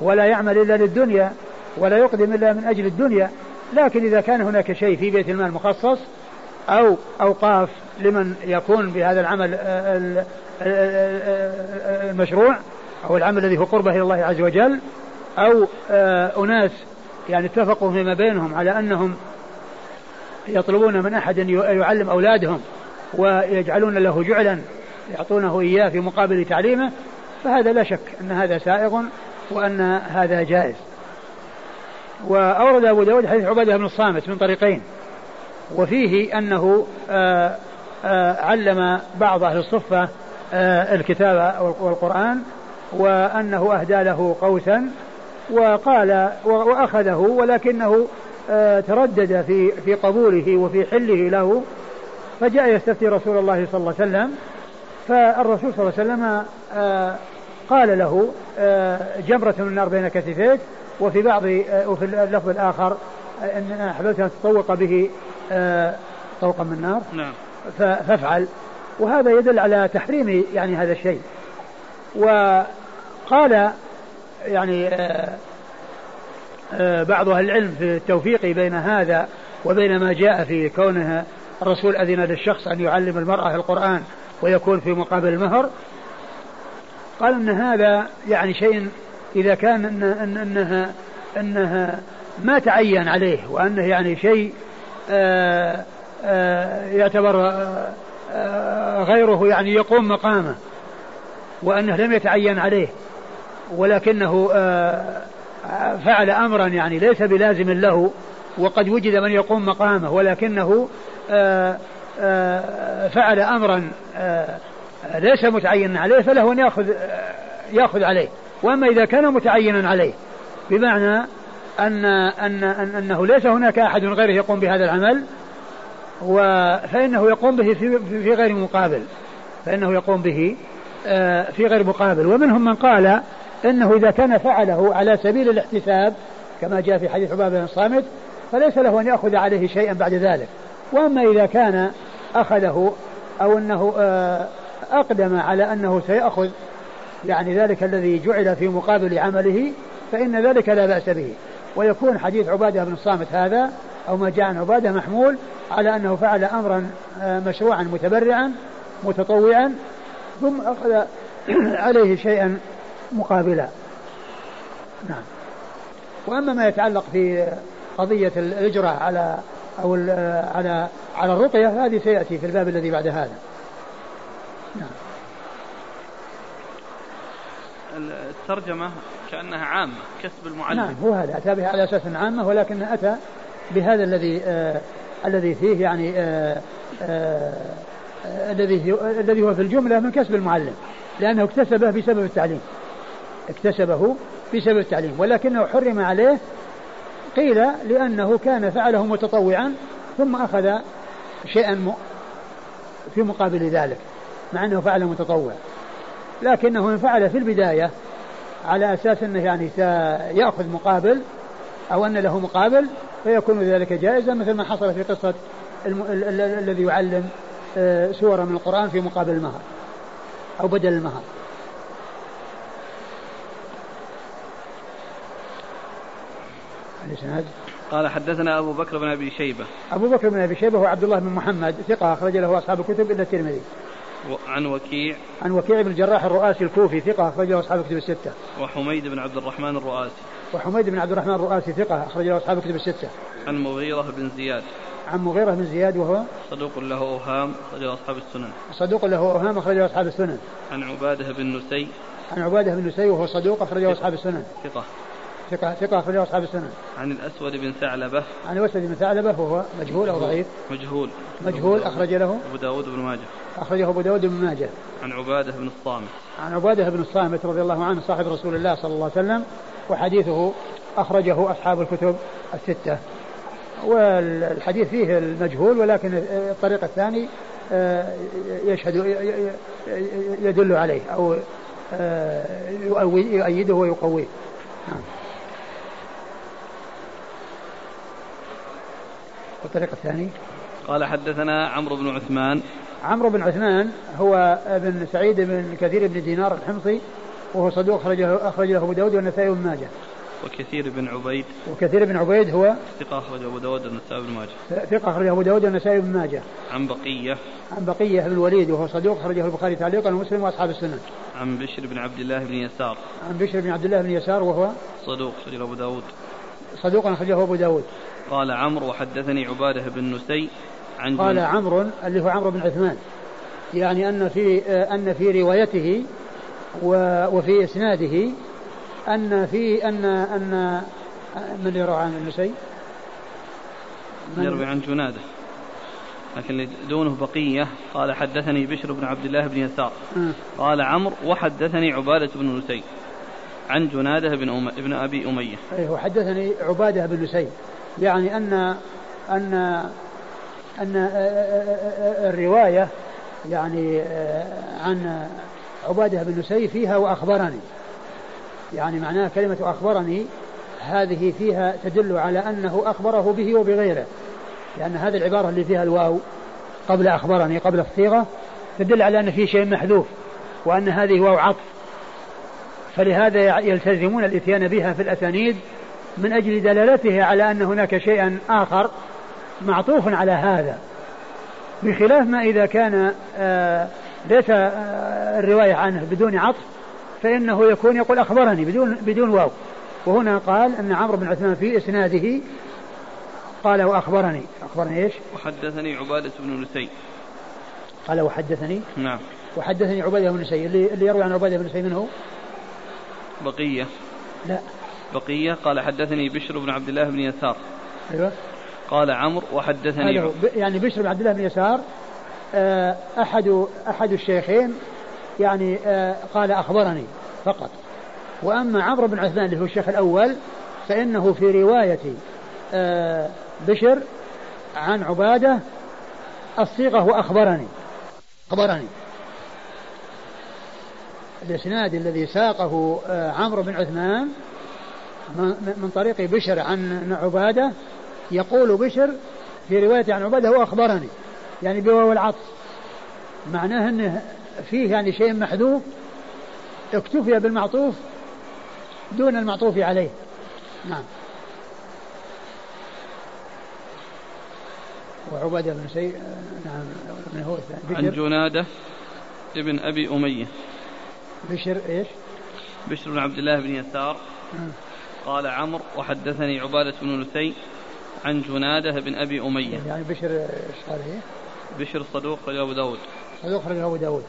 ولا يعمل إلا للدنيا ولا يقدم إلا من أجل الدنيا. لكن إذا كان هناك شيء في بيت المال مخصص أو أوقاف لمن يكون بهذا العمل المشروع أو العمل الذي هو قربة إلى الله عز وجل أو أناس يعني اتفقوا فيما بينهم على أنهم يطلبون من أحد أن يعلم أولادهم ويجعلون له جعلا يعطونه إياه في مقابل تعليمه فهذا لا شك أن هذا سائغ وأن هذا جائز. وأورد أبو داود حديث عبادة بن الصامت من طريقين. وفيه أنه آآ آآ علم بعض أهل الصفة الكتاب والقرآن وأنه أهدى له قوسا وقال وأخذه ولكنه تردد في في قبوله وفي حله له فجاء يستفتي رسول الله صلى الله عليه وسلم فالرسول صلى الله عليه وسلم آه، قال له آه، جمرة من النار بين كتفيك وفي بعض آه، وفي اللفظ الآخر إن أحببت أن تطوق به آه، طوقا من نار نعم. فافعل. وهذا يدل على تحريم يعني هذا الشيء. وقال يعني آه، آه، بعض أهل العلم في التوفيق بين هذا وبين ما جاء في كونه الرسول أذن للشخص أن يعلم المرأة القرآن ويكون في مقابل المهر قال أن هذا يعني شيء إذا كان إن إن إنها إنها ما تعين عليه وأنه يعني شيء آآ آآ يعتبر آآ غيره يعني يقوم مقامه وأنه لم يتعين عليه ولكنه فعل أمرا يعني ليس بلازم له وقد وجد من يقوم مقامه ولكنه فعل أمرا ليس متعينا عليه فله أن يأخذ يأخذ عليه. وأما إذا كان متعينا عليه بمعنى أن أن أن أنه ليس هناك أحد غيره يقوم بهذا العمل فإنه يقوم به في, غير مقابل فإنه يقوم به آه، في غير مقابل. ومنهم من قال إنه إذا كان فعله على سبيل الاحتساب كما جاء في حديث عبادة بن الصامت فليس له أن يأخذ عليه شيئا بعد ذلك. وأما إذا كان أخذه أو إنه آه، أقدم على أنه سيأخذ يعني ذلك الذي جعل في مقابل عمله فإن ذلك لا بأس به. ويكون حديث عبادة بن الصامت هذا أو ما جاء عن عبادة محمول على أنه فعل أمرا آه، مشروعا متبرعا متطوعا ثم أخذ <clears throat> عليه شيئا مقابلا. نعم. وأما ما يتعلق في قضية الإجراء على أو على على الرقية هذه سيأتي في الباب الذي بعد هذا. نعم. الترجمة كأنها عامة كسب المعلم. نعم هو هذا أتى بها على أساس عامة ولكن أتى بهذا الذي آه الذي فيه يعني آه آه الذي الذي هو في الجملة من كسب المعلم لأنه اكتسبه بسبب التعليم. اكتسبه بسبب التعليم ولكنه حرم عليه قيل لأنه كان فعله متطوعا ثم أخذ شيئا في مقابل ذلك مع أنه فعل متطوع. لكنه إن فعل في البداية على أساس أنه يعني سيأخذ مقابل أو أن له مقابل فيكون ذلك جائزا مثل ما حصل في قصة الذي يعلم آه، سورة من القرآن في مقابل المهر أو بدل المهر. الإسناد قال حدثنا أبو بكر بن أبي شيبة. أبو بكر بن أبي شيبة هو عبد الله بن محمد ثقة أخرج له أصحاب الكتب إلا الترمذي. عن وكيع. عن وكيع بن الجراح الرؤاسي الكوفي ثقة أخرج له أصحاب الكتب الستة. وحميد بن عبد الرحمن الرؤاسي. وحميد بن عبد الرحمن الرؤاسي ثقة أخرج له أصحاب الكتب الستة. عن مغيرة بن زياد. عن مغيرة بن زياد وهو؟ صدوق له أوهام أخرجه أصحاب السنن. صدوق له أوهام أخرجه أصحاب السنن. عن عبادة بن نسي. عن عبادة بن نسي وهو صدوق أخرجه أصحاب السنن. ثقة. ثقة ثقة أخرجه أصحاب السنن. عن الأسود بن ثعلبة. عن الأسود بن ثعلبة وهو مجهول أو ضعيف؟ مجهول. مجهول أخرج له. أبو داود بن ماجه. أخرجه أبو داود بن ماجه. عن عبادة بن الصامت. عن عبادة بن الصامت رضي الله عنه صاحب رسول الله صلى الله عليه وسلم وحديثه أخرجه أصحاب الكتب الستة. والحديث فيه المجهول ولكن الطريق الثاني آه، يشهد يدل عليه أو آه، يؤيده ويقويه نعم. والطريق الثاني قال حدثنا عمرو بن عثمان. عمرو بن عثمان هو ابن سعيد بن كثير بن دينار الحمصي وهو صدوق أخرجه أخرج له أبو داود والنسائي وابن ماجه. وكثير بن عبيد. وكثير بن عبيد هو ثقة أخرج أبو داود والنسائي بن ماجه. ثقة أخرج أبو داود والنسائي بن ماجه. عن بقية. عن بقية بن الوليد وهو صدوق أخرجه البخاري تعليقا ومسلم وأصحاب السنن. عن بشر بن عبد الله بن يسار. عن بشر بن عبد الله بن يسار وهو صدوق أخرجه أبو داود. صدوق أخرجه أبو داود. قال عمرو وحدثني عبادة بن نسي عن قال عمرو اللي هو عمرو بن عثمان. يعني أن في أن في روايته وفي إسناده أن في أن أن من يروى عن النسي؟ يروي عن جنادة. لكن دونه بقية قال حدثني بشر بن عبد الله بن يسار. آه. قال عمرو وحدثني عبادة بن نسي عن جنادة بن أم... ابن أبي أمية. أيه وحدثني عبادة بن نسي. يعني أن أن أن الرواية يعني عن عبادة بن نسي فيها وأخبرني. يعني معناها كلمة أخبرني هذه فيها تدل على أنه أخبره به وبغيره. لأن هذه العبارة اللي فيها الواو قبل أخبرني قبل الصيغة تدل على أن في شيء محذوف وأن هذه واو عطف. فلهذا يلتزمون الإتيان بها في الأسانيد من أجل دلالته على أن هناك شيئا آخر معطوف على هذا بخلاف ما إذا كان آه ليس آه الرواية عنه بدون عطف فإنه يكون يقول أخبرني بدون بدون واو. وهنا قال أن عمرو بن عثمان في إسناده قال وأخبرني. أخبرني إيش؟ وحدثني عبادة بن نسي. قال وحدثني؟ نعم. وحدثني عبادة بن نسي اللي, اللي يروي عن عبادة بن نسي من هو؟ بقية. لا. بقية قال حدثني بشر بن عبد الله بن يسار. أيوه. قال عمرو وحدثني. ب- يعني بشر بن عبد الله بن يسار آه، أحد أحد الشيخين يعني آه، قال أخبرني فقط. وأما عمرو بن عثمان اللي هو الشيخ الأول فإنه في رواية آه، بشر عن عبادة الصيغة وأخبرني. أخبرني. الإسناد الذي ساقه عمرو بن عثمان من طريق بشر عن عبادة يقول بشر في رواية عن عبادة هو أخبرني يعني بواو العطف. معناه أنه فيه يعني شيء محذوف اكتفي بالمعطوف دون المعطوف عليه. نعم. وعبادة بن سي نعم من هو؟ الثاني عن بشر جنادة ابن أبي أمية. بشر إيش؟ بشر بن عبد الله بن يسار. مم. قال عمرو وحدثني عبادة بن نسي عن جنادة بن أبي أمية. يعني بشر هي؟ بشر صدوق قال أبو داود. هذا أخرجه أبو داود.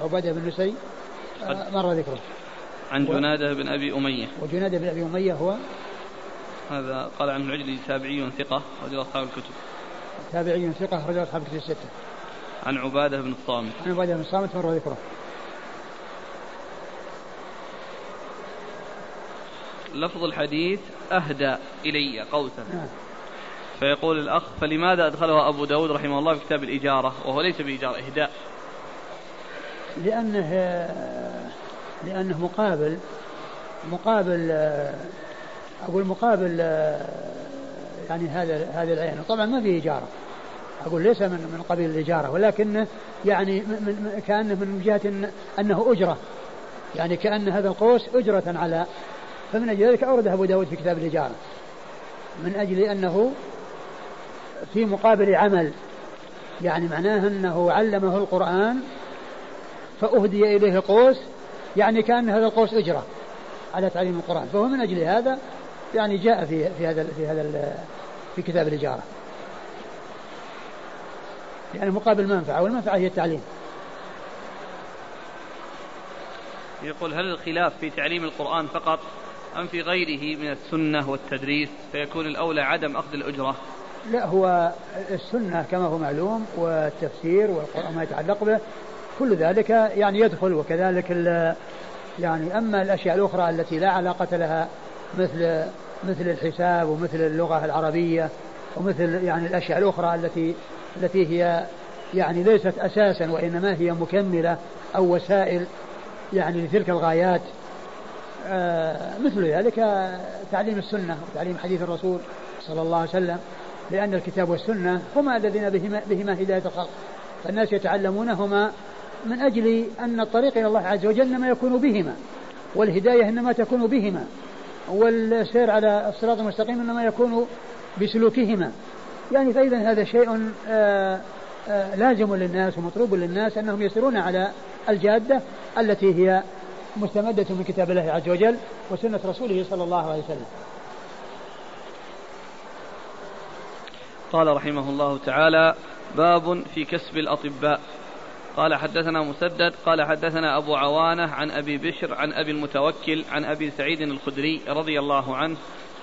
وعبادة بن نسي آه، مر ذكره. عن جنادة بن أبي أمية. وجناد بن أبي أمية هو؟ هذا قال عنه العجلي تابعي ثقة رجل أصحاب الكتب. تابعي ثقة أخرج أصحاب الكتب الستة. عن عبادة بن الصامت. عن عبادة بن الصامت مر ذكره. لفظ الحديث أهدى إلي قوسا. نعم. فيقول الأخ فلماذا أدخلها أبو داود رحمه الله في كتاب الإجارة؟ وهو ليس بإجارة إهداء. لأنه لأنه مقابل مقابل أقول مقابل يعني هذا هذا العين. طبعا ما في إجارة. أقول ليس من من قبيل الإجارة ولكنه يعني من من كأنه من جهة أنه أجرة. يعني كأن هذا القوس أجرة على فمن أجل ذلك أورده أبو داود في كتاب الإجارة من أجل أنه في مقابل عمل يعني معناه أنه علمه القرآن فأهدي إليه قوس يعني كأن هذا القوس أجرة على تعليم القرآن. فهو من أجل هذا يعني جاء في في هذا في هذا في كتاب الإجارة يعني مقابل منفعة والمنفعة هي التعليم. يقول هل الخلاف في تعليم القرآن فقط؟ أم في غيره من السنة والتدريس فيكون الأولى عدم أخذ الأجرة؟ لا هو السنة كما هو معلوم والتفسير والقرآن ما يتعلق به كل ذلك يعني يدخل وكذلك يعني أما الأشياء الأخرى التي لا علاقة لها مثل مثل الحساب ومثل اللغة العربية ومثل يعني الأشياء الأخرى التي التي هي يعني ليست أساسا وإنما هي مكملة أو وسائل يعني لتلك الغايات. مثل ذلك تعليم السنة وتعليم حديث الرسول صلى الله عليه وسلم لأن الكتاب والسنة هما الذين بهما, بهما هداية الخلق. فالناس يتعلمونهما من أجل أن الطريق إلى الله عز وجل إنما يكون بهما والهداية إنما تكون بهما والسير على الصراط المستقيم إنما يكون بسلوكهما. يعني فإذا هذا شيء آه، آه، لازم للناس ومطلوب للناس أنهم يسيرون على الجادة التي هي مستمدة من كتاب الله عز وجل وسنة رسوله صلى الله عليه وسلم. قال رحمه الله تعالى باب في كسب الأطباء. قال حدثنا مسدد قال حدثنا أبو عوانة عن أبي بشر عن أبي المتوكل عن أبي سعيد الخدري رضي الله عنه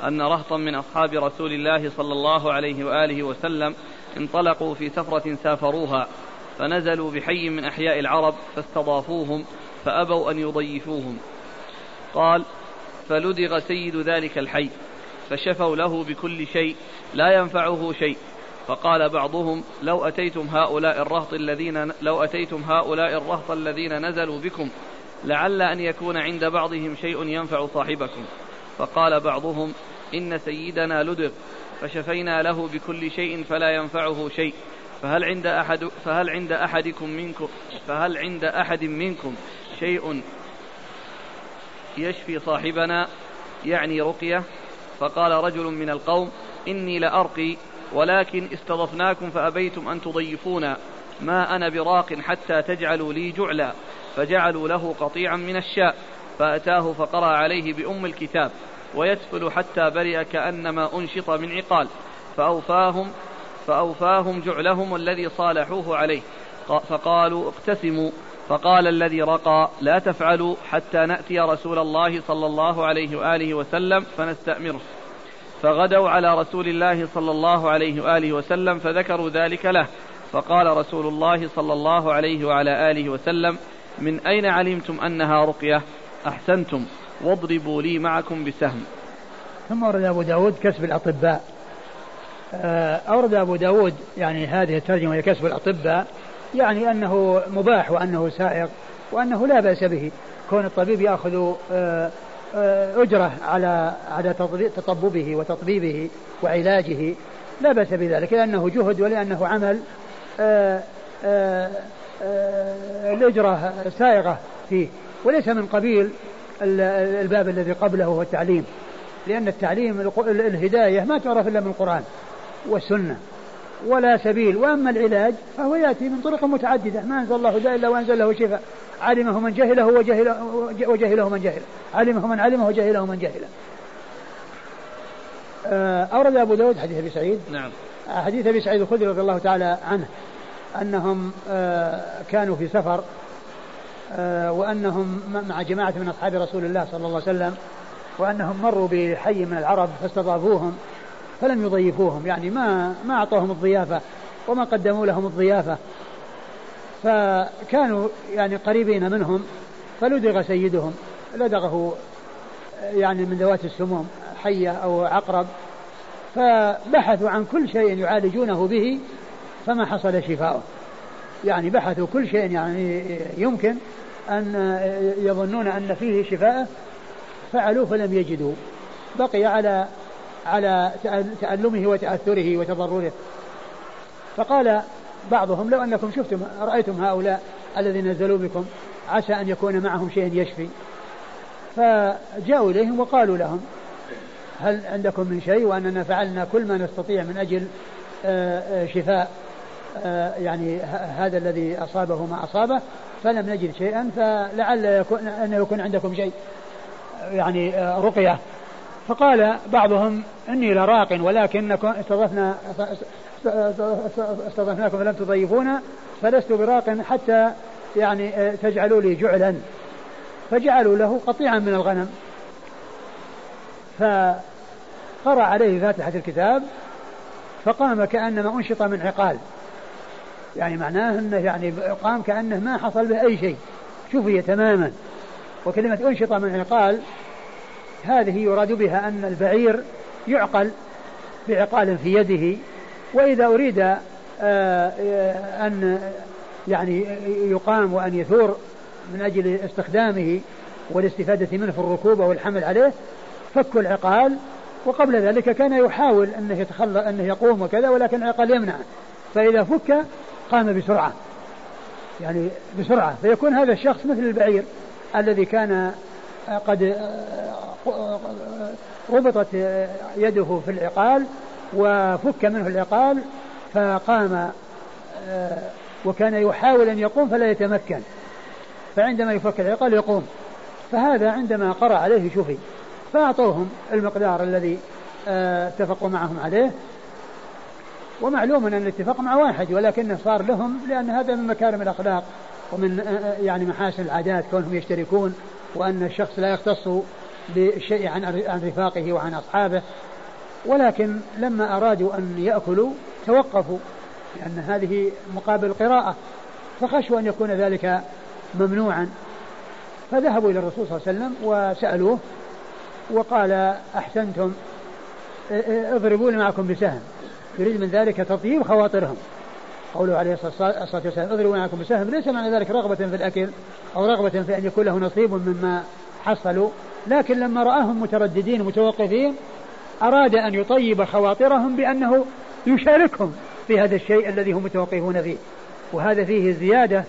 أن رهطا من أصحاب رسول الله صلى الله عليه وآله وسلم انطلقوا في سفرة سافروها فنزلوا بحي من أحياء العرب فاستضافوهم فأبوا أن يضيفوهم. قال فلدغ سيد ذلك الحي فشفوا له بكل شيء لا ينفعه شيء. فقال بعضهم لو أتيتم هؤلاء الرهط الذين لو أتيتم هؤلاء الرهط الذين نزلوا بكم لعل أن يكون عند بعضهم شيء ينفع صاحبكم. فقال بعضهم إن سيدنا لدغ فشفينا له بكل شيء فلا ينفعه شيء. فهل عند أحد فهل عند أحدكم منكم فهل عند أحد منكم شيء يشفي صاحبنا يعني رقية. فقال رجل من القوم إني لأرقي ولكن استضفناكم فأبيتم أن تضيفونا. ما أنا براق حتى تجعلوا لي جعلا فجعلوا له قطيعا من الشاء فأتاه فقرأ عليه بأم الكتاب ويتفل حتى برئ كأنما أنشط من عقال. فأوفاهم فأوفاهم جعلهم الذي صالحوه عليه. فقالوا اقتسموا. فقال الذي رقى لا تفعلوا حتى نأتي رسول الله صلى الله عليه وآله وسلم فنستأمره. فغدوا على رسول الله صلى الله عليه وآله وسلم فذكروا ذلك له. فقال رسول الله صلى الله عليه وعلى آله وسلم من أين علمتم أنها رقية؟ أحسنتم. واضربوا لي معكم بسهم. ثم ورد أبو داود كسب الأطباء. آه، أورد أبو داود يعني هذه الترجمة كسب الأطباء. يعني أنه مباح وأنه سائق وأنه لا بأس به. كون الطبيب يأخذ آه، آه، أجرة على على تطببه وتطبيبه وعلاجه لا بأس بذلك لأنه جهد ولأنه عمل الأجرة سائغة فيه. وليس من قبيل الباب الذي قبله هو التعليم لأن التعليم الهداية ما تعرف إلا من القرآن والسنة. ولا سبيل. وأما العلاج فهو يأتي من طرق متعددة. ما أنزل الله داء إلا وأنزل له شفاء. علمه من جهله وجهله, وجهله من جهله. علمه من علمه وجهله من جهله. آه، أورد أبو داود حديث أبي سعيد. نعم. حديث أبي سعيد الخدري رضي الله تعالى عنه. أنهم آه، كانوا في سفر آه، وأنهم مع جماعة من أصحاب رسول الله صلى الله عليه وسلم وأنهم مروا بحي من العرب فاستضافوهم. فلم يضيفوهم يعني ما ما أعطوهم الضيافة وما قدموا لهم الضيافة. فكانوا يعني قريبين منهم فلدغ سيدهم لدغه يعني من ذوات السموم حية أو عقرب. فبحثوا عن كل شيء يعالجونه به فما حصل شفاؤه. يعني بحثوا كل شيء يعني يمكن أن يظنون أن فيه شفاء فعلوا فلم يجدوا. بقي على على تألمه وتأثره وتضرره. فقال بعضهم لو أنكم شفتم رأيتم هؤلاء الذين نزلوا بكم عسى أن يكون معهم شيء يشفي. فجاءوا إليهم وقالوا لهم هل عندكم من شيء؟ وأننا فعلنا كل ما نستطيع من أجل آه، آه، شفاء آه، يعني هذا الذي أصابه ما أصابه فلم نجد شيئا فلعل يكون أن يكون عندكم شيء يعني رقية. فقال بعضهم إني لراق ولكنكم استضفنا استضفناكم فلم تضيفونا فلست براق حتى يعني تجعلوا لي جعلا. فجعلوا له قطيعا من الغنم. فقرأ عليه فاتحة الكتاب فقام كأنما أنشط من عقال. يعني معناه أنه يعني قام كأنه ما حصل به أي شيء. شفي تماما. وكلمة أنشط من عقال هذه يراد بها أن البعير يعقل بعقال في يده وإذا أريد آه، آه، أن يعني يقام وأن يثور من أجل استخدامه والاستفادة منه في الركوب أو الحمل عليه فك العقال وقبل ذلك كان يحاول أنه يتخلى أنه يقوم وكذا ولكن العقال يمنع. فإذا فك قام بسرعة يعني بسرعة. فيكون هذا الشخص مثل البعير الذي كان قد ربطت يده في العقال وفك منه العقال فقام وكان يحاول أن يقوم فلا يتمكن. فعندما يفك العقال يقوم. فهذا عندما قرأ عليه شفي فأعطوهم المقدار الذي اتفقوا معهم عليه. ومعلوم أن الاتفاق مع واحد ولكنه صار لهم لأن هذا من مكارم الأخلاق ومن يعني محاسن العادات كونهم يشتركون وأن الشخص لا يختص بالشيء عن عن رفاقه وعن أصحابه ولكن لما أرادوا أن يأكلوا توقفوا لأن هذه مقابل قراءة فخشوا أن يكون ذلك ممنوعا. فذهبوا إلى الرسول صلى الله عليه وسلم وسألوه وقال أحسنتم اضربوا معكم بسهم يريد من ذلك تطيب خواطرهم. قوله عليه الصلاة والسلام اضربوا معكم بسهم ليس معنى ذلك رغبة في الأكل أو رغبة في أن يكون له نصيب مما حصلوا. لكن لما رآهم مترددين متوقفين أراد أن يطيب خواطرهم بأنه يشاركهم في هذا الشيء الذي هم متوقفون فيه وهذا فيه زيادة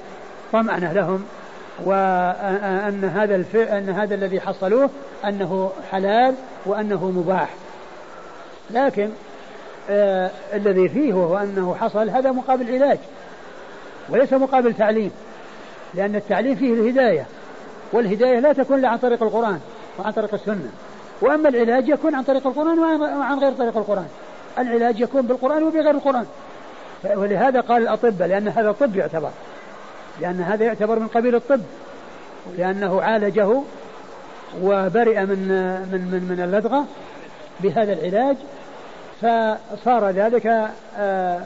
طمأنة لهم وأن هذا. أن هذا الذي حصلوه أنه حلال وأنه مباح لكن آه الذي فيه وهو أنه حصل هذا مقابل علاج وليس مقابل تعليم لأن التعليم فيه الهداية والهداية لا تكون إلا عن طريق القرآن وعن طريق السنة. وأما العلاج يكون عن طريق القرآن وعن غير طريق القرآن. العلاج يكون بالقرآن وبغير القرآن. ولهذا قال الأطباء لأن هذا طب يعتبر. لأن هذا يعتبر من قبيل الطب. لأنه عالجه وبرئ من من من من اللدغة بهذا العلاج. فصار ذلك آآ آه، آآ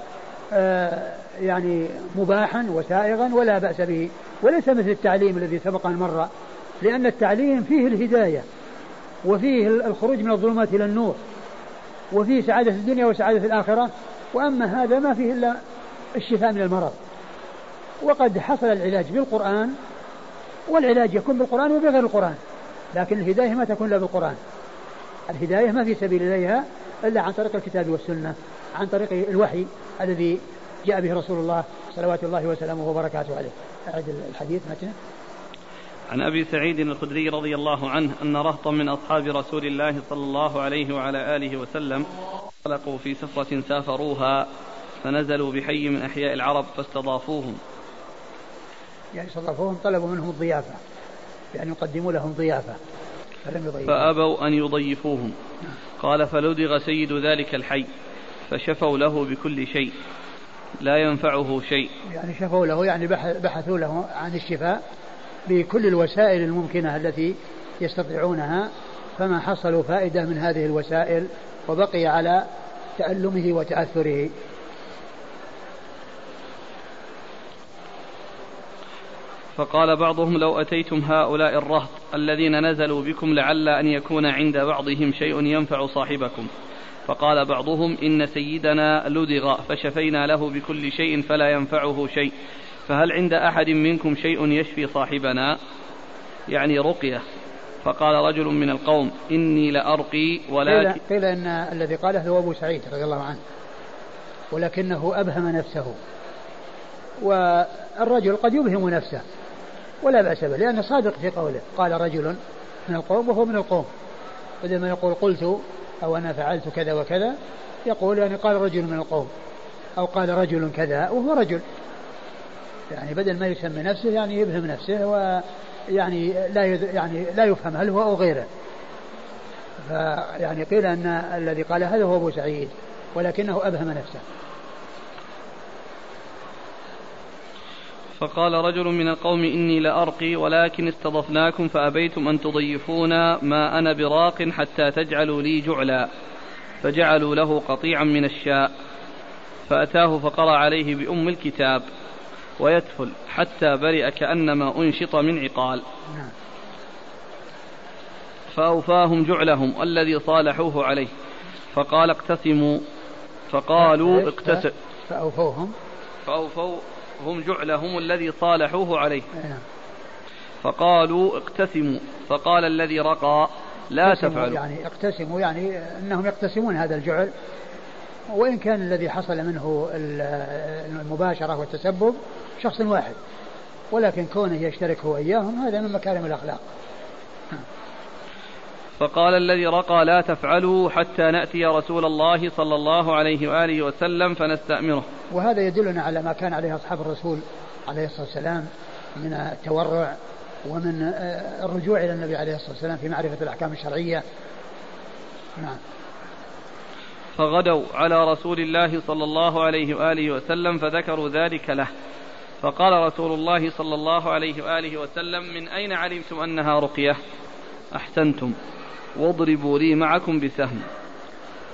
آه، يعني مباحا وسائغا ولا بأس به. وليس مثل التعليم الذي سبق أن مر لأن التعليم فيه الهداية وفيه الخروج من الظلمات إلى النور وفيه سعادة الدنيا وسعادة الآخرة وأما هذا ما فيه إلا الشفاء من المرض. وقد حصل العلاج بالقرآن والعلاج يكون بالقرآن وبغير القرآن لكن الهداية ما تكون إلا بالقرآن. الهداية ما في سبيل إليها إلا عن طريق الكتاب والسنة عن طريق الوحي الذي جاء به رسول الله صلوات الله وسلامه وبركاته عليه. أعد الحديث متى عن أبي سعيد الخدري رضي الله عنه أن رهطا من أصحاب رسول الله صلى الله عليه وعلى آله وسلم انطلقوا في سفرة سافروها فنزلوا بحي من أحياء العرب فاستضافوهم. يعني استضافوهم طلبوا منهم الضيافة يعني يقدموا لهم ضيافة فلم يضيفوهم. فأبوا أن يضيفوهم. قال فلدغ سيد ذلك الحي فشفوا له بكل شيء لا ينفعه شيء. يعني شفوا له يعني بحثوا له عن الشفاء بكل الوسائل الممكنة التي يستطيعونها فما حصلوا فائدة من هذه الوسائل وبقي على تألمه وتأثره. فقال بعضهم لو أتيتم هؤلاء الرهط الذين نزلوا بكم لعل أن يكون عند بعضهم شيء ينفع صاحبكم. فقال بعضهم إن سيدنا لدغ فشفينا له بكل شيء فلا ينفعه شيء. فهل عند أحد منكم شيء يشفي صاحبنا؟ يعني رقية. فقال رجل من القوم إني لأرقي ولكن قيل, قيل إن الذي قاله هو أبو سعيد رضي الله عنه ولكنه أبهم نفسه. والرجل قد يبهم نفسه ولا بأس به لأنه صادق في قوله. قال رجل من القوم وهو من القوم. بدل ما يقول قلت أو أنا فعلت كذا وكذا يقول يعني قال رجل من القوم أو قال رجل كذا وهو رجل. يعني بدل ما يسمي نفسه يعني يبهم نفسه ويعني لا يعني لا يفهم هل هو أو غيره. فيعني قيل أن الذي قال هذا هو أبو سعيد ولكنه أبهم نفسه. فقال رجل من القوم إني لأرقي ولكن استضفناكم فأبيتم أن تضيفونا ما أنا براق حتى تجعلوا لي جعلا فجعلوا له قطيعا من الشاء فأتاه فقرأ عليه بأم الكتاب ويتفل حتى برئ كأنما أنشط من عقال. فأوفاهم جعلهم الذي صالحوه عليه. فقال اقتسموا. فقالوا اقتسم فأوفوهم. فأوفوهم جعلهم الذي صالحوه عليه. نعم. فقالوا اقتسموا. فقال الذي رقى لا تفعلوا. يعني اقتسموا يعني إنهم يقتسمون هذا الجعل. وإن كان الذي حصل منه المباشرة والتسبب شخص واحد ولكن كونه يشترك هو إياهم هذا من مكارم الأخلاق. فقال الذي رقى لا تفعلوا حتى نأتي رسول الله صلى الله عليه وآله وسلم فنستأمره. وهذا يدلنا على ما كان عليه أصحاب الرسول عليه الصلاة والسلام من التورع ومن الرجوع إلى النبي عليه الصلاة والسلام في معرفة الأحكام الشرعية. نعم. فغدوا على رسول الله صلى الله عليه وآله وسلم فذكروا ذلك له. فقال رسول الله صلى الله عليه وآله وسلم من أين علمتم أنها رقية؟ أحسنتم. واضربوا لي معكم بسهم.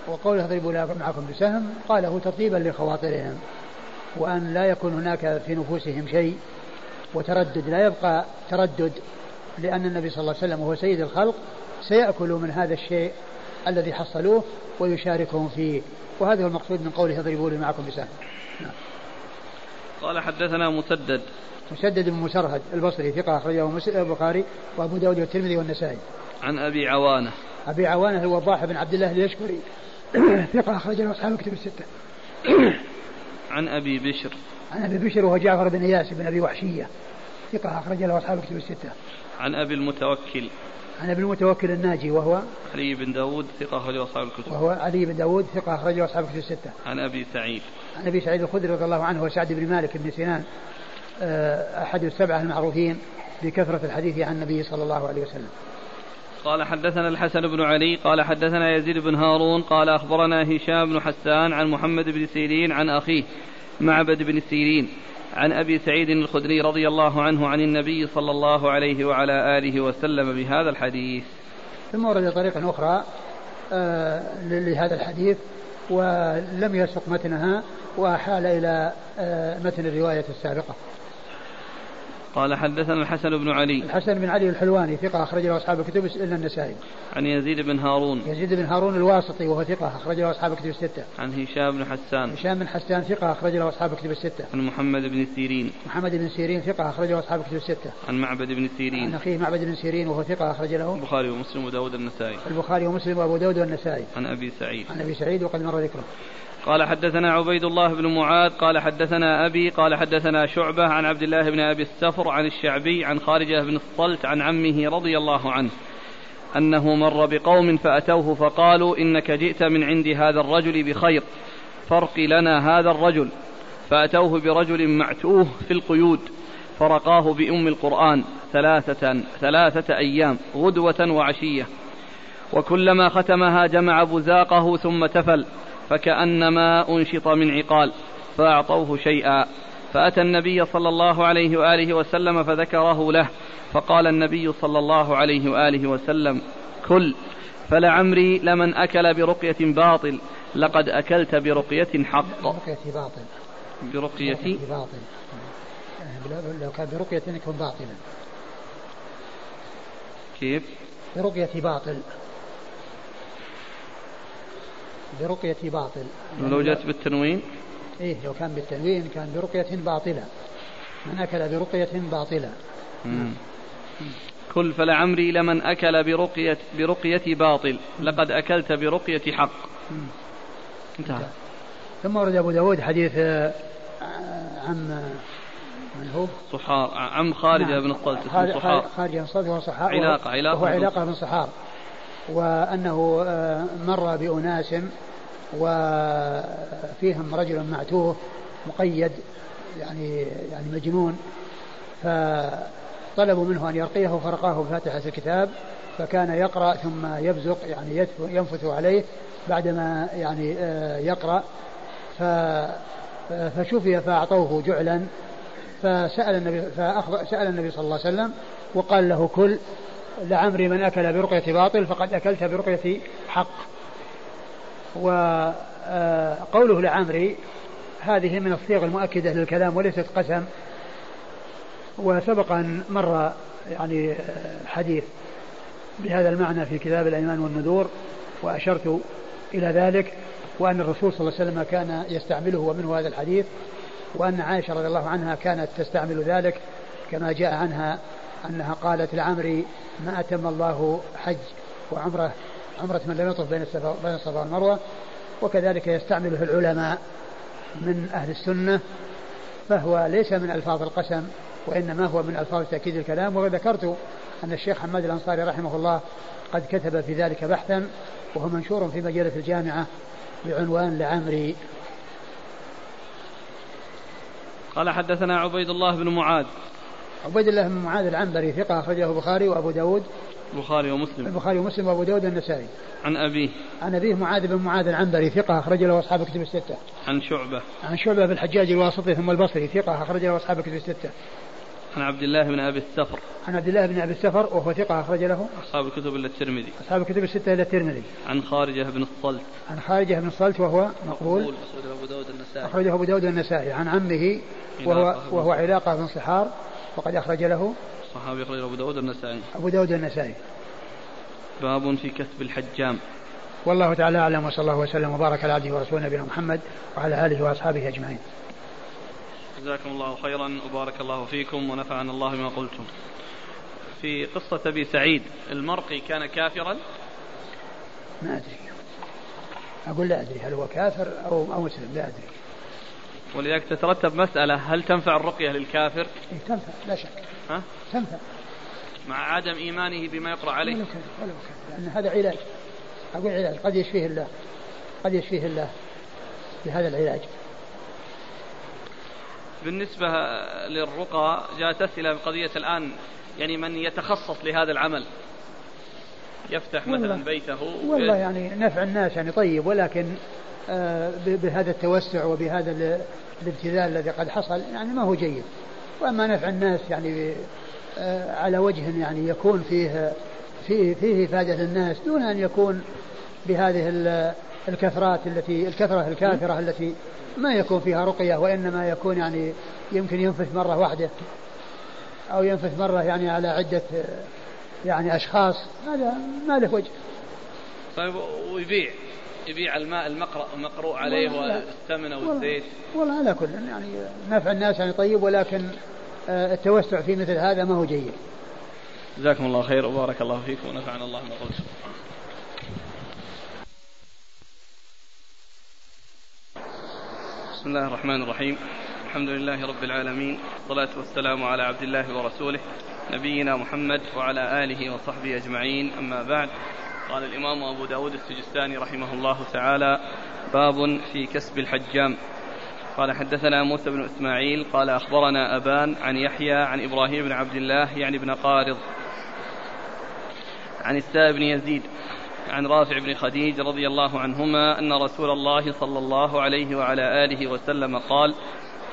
وقوله اضربوا لي معكم بسهم قاله تطيبا لخواطرهم وأن لا يكون هناك في نفوسهم شيء وتردد لا يبقى تردد لأن النبي صلى الله عليه وسلم وهو سيد الخلق سيأكل من هذا الشيء الذي حصلوه ويشاركهم فيه. وهذا هو المقصود من قوله اضربوا لي معكم بسهم. نعم. قال حدثنا مسدد. مسدد بن مسرهد البصري ثقة أخرجه البخاري وأبو داود والترمذي والنسائي. عن أبي عوانة. أبي عوانة الوضاح بن عبد الله اليشكري <coughs> ثقة أخرج له أصحاب الكتب الستة. <coughs> عن أبي بشر. عن أبي بشر وهو جعفر بن إياس بن أبي وحشية. ثقة أخرج له أصحاب الكتب الستة. عن أبي المتوكل. عن أبي المتوكل الناجي وهو علي بن داود ثقة أخرجه أصحاب الكتب. وهو علي بن داود ثقة أخرجه أصحاب الكتب الستة. عن أبي سعيد. عن أبي سعيد الخدري رضي الله عنه وسعد بن مالك بن سنان آه، أحد السبعة المعروفين بكثرة الحديث عن النبي صلى الله عليه وسلم قال حدثنا الحسن بن علي قال حدثنا يزيد بن هارون قال أخبرنا هشام بن حسان عن محمد بن سيرين عن أخيه معبد بن سيرين عن أبي سعيد الخدري رضي الله عنه عن النبي صلى الله عليه وعلى آله وسلم بهذا الحديث. ثم ورد طريقا أخرى آه لهذا الحديث ولم يسق متنها وحال إلى آه متن الرواية السابقة. قال حدثنا الحسن بن علي. الحسن بن علي الحلواني ثقة أخرج له أصحاب الكتب إلا النسائي. عن يزيد بن هارون. يزيد بن هارون الواسطي وهو ثقة أخرج له أصحاب الكتب الستة. عن هشام بن حسان. هشام بن حسان ثقة أخرج له أصحاب الكتب الستة. عن محمد بن سيرين. محمد بن سيرين ثقة أخرج له أصحاب الكتب الستة. عن معبد بن سيرين. عن أخيه معبد بن سيرين وهو ثقة أخرج له. البخاري ومسلم وداود النسائي. البخاري ومسلم وأبو داود والنسائي. عن أبي سعيد. عن أبي سعيد وقد مر ذكره. قال حدثنا عبيد الله بن معاذ قال حدثنا أبي قال حدثنا شعبة عن عبد الله بن أبي السفر عن الشعبي عن خارجة بن الصلت عن عمه رضي الله عنه أنه مر بقوم فأتوه فقالوا إنك جئت من عند هذا الرجل بخير فرق لنا هذا الرجل فأتوه برجل معتوه في القيود فرقاه بأم القرآن ثلاثة ثلاثة أيام غدوة وعشية وكلما ختمها جمع بزاقه ثم تفل فكأنما أنشط من عقال فأعطوه شيئا. فأتى النبي صلى الله عليه وآله وسلم فذكره له فقال النبي صلى الله عليه وآله وسلم كل فلعمري لمن أكل برقية باطل لقد أكلت برقية حق. برقية باطل. برقية؟ باطل. لو كان برقية يكون باطلا. كيف؟ برقية باطل. برقية باطل. ولو جاءت بالتنوين؟ إيه لو كان بالتنوين كان برقية باطلة. من أكل برقية باطلة. مم. كل فلعمري لمن أكل برقية برقية باطل. لقد أكلت برقية حق. انتهى. ثم ورد أبو داود حديث آه، عن من هو؟ صحار. عم خارجة نعم. بن الصلت اسمه صحار. خارجة بن الصلت وهو صحار علاقة علاقة وهو علاقة بن صحار. وأنه آه، مر بأناس وفيهم رجل معتوه مقيد يعني يعني مجنون. فطلبوا منه أن يرقيه فرقاه بفاتحة الكتاب فكان يقرأ ثم يبزق يعني ينفث عليه بعدما يعني آه، يقرأ. فشفي فأعطوه جعلا. فسأل النبي فأخذ سأل النبي صلى الله عليه وسلم وقال له كل لعمري من أكل برقية باطل فقد أكلت برقية حق. وقوله لعمري هذه من الصيغ المؤكدة للكلام وليست قسم. وسبق أن مر يعني حديث بهذا المعنى في كتاب الأيمان والنذور وأشرت إلى ذلك وأن الرسول صلى الله عليه وسلم كان يستعمله ومنه هذا الحديث وأن عائشة رضي الله عنها كانت تستعمل ذلك كما جاء عنها أنها قالت لعمري ما أتم الله حج وعمرة عمرة من لم يطف بين بين الصفا والمروة وكذلك يستعمله العلماء من أهل السنة فهو ليس من ألفاظ القسم وإنما هو من ألفاظ تأكيد الكلام. وذكرت أن الشيخ حماد الأنصاري رحمه الله قد كتب في ذلك بحثا وهو منشور في مجلة الجامعة بعنوان لعمري. قال حدثنا عبيد الله بن معاذ. عبيد الله بن معاذ العنبري ثقة أخرجه البخاري وأبو داود. البخاري ومسلم. البخاري ومسلم وأبو داود النسائي عن أبيه. عن أبيه معاذ بن معاذ العنبري ثقة أخرج له أصحاب الكتب الستة. عن شعبة. عن شعبة بن الحجاج الواسطي ثم البصري ثقة أخرج له أصحاب الكتب الستة. عن عبد الله بن أبي السفر. عن عبد الله بن أبي السفر وهو ثقة أخرج له أصحاب الكتب إلا الترمذي. أصحاب الكتب الستة إلا الترمذي. عن خارجة بن الصلت. عن خارجة بن الصلت وهو مقبول. اخرجه أبو داود النسائي اخرجه أبو داود النسائي عن عمه وهو وهو علاقة بن صحار وقد أخرج له صحابي أخرجه أبو داود النسائي أبو داود النسائي باب في كسب الحجام والله تعالى أعلم وصلى الله وسلم وبارك على عبده ورسوله نبينا محمد وعلى آله وأصحابه أجمعين. جزاكم الله خيرا وبارك الله فيكم ونفعنا الله بما قلتم. في قصة أبي سعيد المرقي كان كافرا ما أدري أقول لا أدري هل هو كافر أو أو مسلم لا أدري ولذلك تترتب مسألة هل تنفع الرقية للكافر؟ إيه تنفع لا شك ها؟ تنفع. مع عدم إيمانه بما يقرأ عليه. ولو كان ولو كان. لأن هذا علاج. أقول علاج. قد يشفيه الله. قد يشفيه الله بهذا العلاج. بالنسبة للرقى جاءت أسئلة بقضية الآن يعني من يتخصص لهذا العمل. يفتح مثلا بيته. والله يعني نفع الناس يعني طيب ولكن آه بهذا التوسع وبهذا الابتذال الذي قد حصل يعني ما هو جيد. وأما نفع الناس يعني على وجه يعني يكون فيه فيه فيه افاده للناس دون أن يكون بهذه الكثرات التي الكثرة الكافرة التي ما يكون فيها رقية وإنما يكون يعني يمكن ينفث مرة واحدة أو ينفث مرة يعني على عدة يعني أشخاص. هذا ما له وجه. طيب ويبيع يبيع الماء المقرأ المقروء عليه والثمن والزيت والله على كل يعني نفع الناس يعني طيب ولكن آه، التوسع في مثل هذا ما هو جيد. جزاكم الله خير وبارك الله فيكم ونفعنا الله ما قلت. بسم الله الرحمن الرحيم الحمد لله رب العالمين والصلاة والسلام على عبد الله ورسوله نبينا محمد وعلى آله وصحبه أجمعين أما بعد قال الإمام أبو داود السجستاني رحمه الله تعالى باب في كسب الحجام قال حدثنا موسى بن إسماعيل قال أخبرنا أبان عن يحيى عن إبراهيم بن عبد الله يعني بن قارض عن السائب بن يزيد عن رافع بن خديج رضي الله عنهما أن رسول الله صلى الله عليه وعلى آله وسلم قال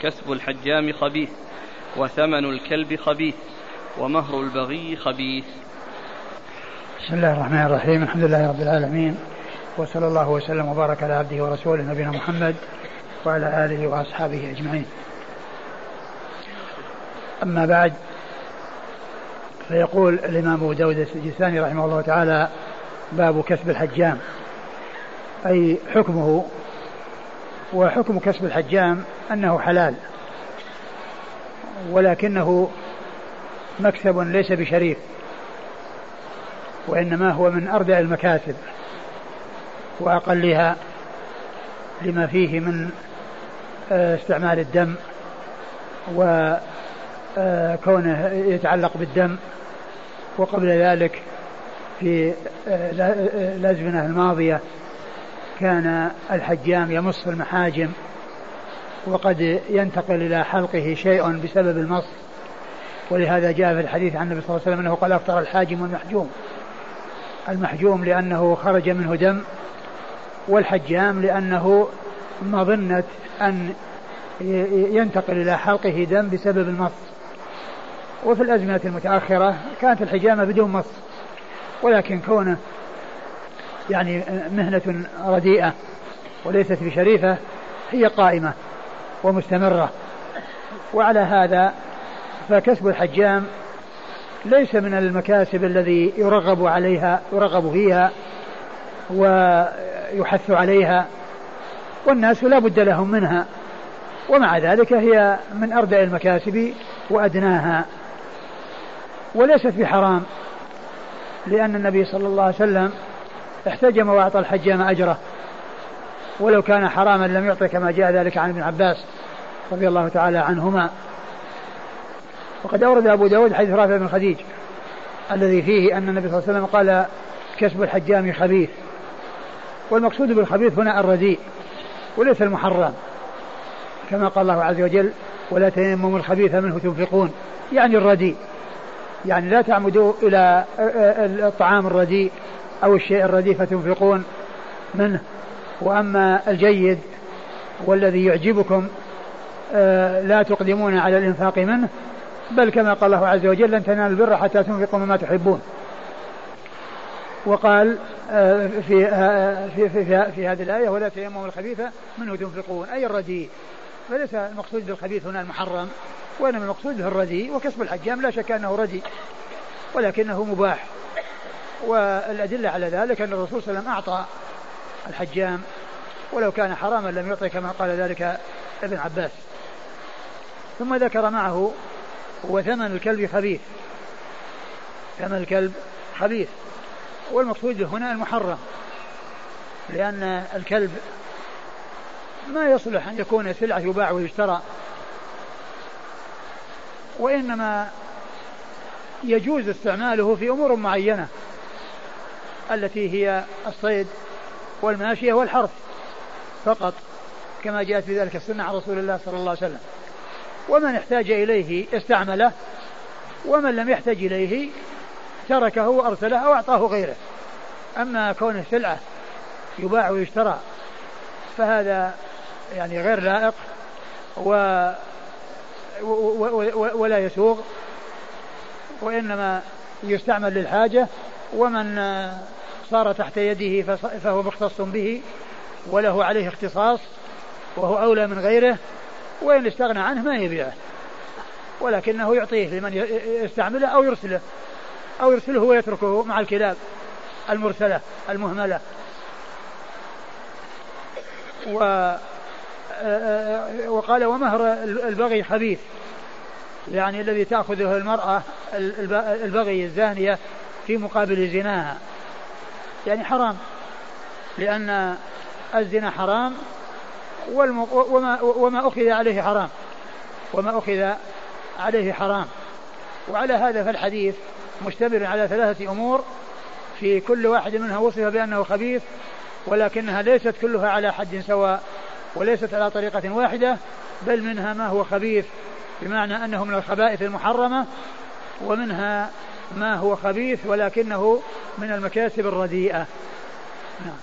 كسب الحجام خبيث وثمن الكلب خبيث ومهر البغي خبيث بسم الله الرحمن الرحيم الحمد لله رب العالمين وصلى الله وسلم وبارك على عبده ورسوله نبينا محمد وعلى آله وأصحابه أجمعين. أما بعد فيقول الإمام أبو داود السجستاني رحمه الله تعالى باب كسب الحجام. أي حكمه وحكم كسب الحجام أنه حلال ولكنه مكسب ليس بشريف وإنما هو من أردع المكاسب وأقلها لما فيه من استعمال الدم وكونه يتعلق بالدم وقبل ذلك في آه، الأزمنة الماضية كان الحجام يمص المحاجم وقد ينتقل إلى حلقه شيء بسبب المص. ولهذا جاء في الحديث عن النبي صلى الله عليه وسلم أنه قال أفطر الحاجم والمحجوم. المحجوم لأنه خرج منه دم والحجام لأنه مظنة أن ينتقل إلى حلقه دم بسبب المص. وفي الأزمنة المتأخرة كانت الحجامة بدون مص. ولكن كونه يعني مهنة رديئة وليست بشريفة هي قائمة ومستمرة. وعلى هذا فكسب الحجام ليس من المكاسب الذي يرغب عليها يرغب فيها ويحث عليها. والناس لا بد لهم منها. ومع ذلك هي من أردع المكاسب وأدناها. وليست بحرام لأن النبي صلى الله عليه وسلم احتجم وأعطى الحجام أجره. ولو كان حراما لم يعطي كما جاء ذلك عن ابن عباس رضي الله تعالى عنهما. وقد أورد أبو داود حديث رافع بن خديج الذي فيه أن النبي صلى الله عليه وسلم قال كسب الحجام خبيث. والمقصود بالخبيث هنا الرديء. وليس المحرم. كما قال الله عز وجل ولا تيمموا الخبيث منه تنفقون. يعني الرديء. يعني لا تعمدوا إلى الطعام الرديء أو الشيء الرديء فتنفقون منه. وأما الجيد والذي يعجبكم آه، لا تقدمون على الإنفاق منه بل كما قال الله عز وجل لن تنالوا البر حتى تنفقوا مما تحبون. وقال آه، في, آه، في, في, في, في هذه الآية ولا تيمموا الخبيث منه تنفقون. أي الرديء. فليس المقصود بالخبيث هنا المحرم وإنما المقصود به الرديء وكسب الحجام. لا شك أنه رديء ولكنه مباح. والأدلة على ذلك أن الرسول صلى الله عليه وسلم أعطى الحجام ولو كان حراما لم يعطي كما قال ذلك ابن عباس. ثم ذكر معه وثمن الكلب خبيث. ثمن الكلب خبيث. والمقصود هنا المحرم لأن الكلب ما يصلح أن يكون سلعة يباع ويشترى وإنما يجوز استعماله في أمور معينة التي هي الصيد والماشية والحرث فقط كما جاءت في ذلك السنة عن رسول الله صلى الله عليه وسلم. ومن احتاج إليه استعمله ومن لم يحتج إليه تركه وأرسله أو أعطاه غيره. أما كونه سلعة يباع ويشترى فهذا يعني غير لائق و ولا يسوغ وإنما يستعمل للحاجة ومن صار تحت يده فهو مختص به وله عليه اختصاص وهو أولى من غيره وإن استغنى عنه ما يبيعه ولكنه يعطيه لمن يستعمله أو يرسله. أو يرسله ويتركه مع الكلاب المرسلة المهملة. و وقال ومهر البغي خبيث. يعني الذي تأخذه المرأة البغي الزانية في مقابل زناها. يعني حرام لأن الزنا حرام وما, وما أخذ عليه حرام. وما أخذ عليه حرام. وعلى هذا فالحديث مشتمل على ثلاثة أمور. في كل واحد منها وصف بأنه خبيث ولكنها ليست كلها على حد سواء وليست على طريقة واحدة بل منها ما هو خبيث بمعنى أنه من الخبائث المحرمة ومنها ما هو خبيث ولكنه من المكاسب الرديئة. نعم.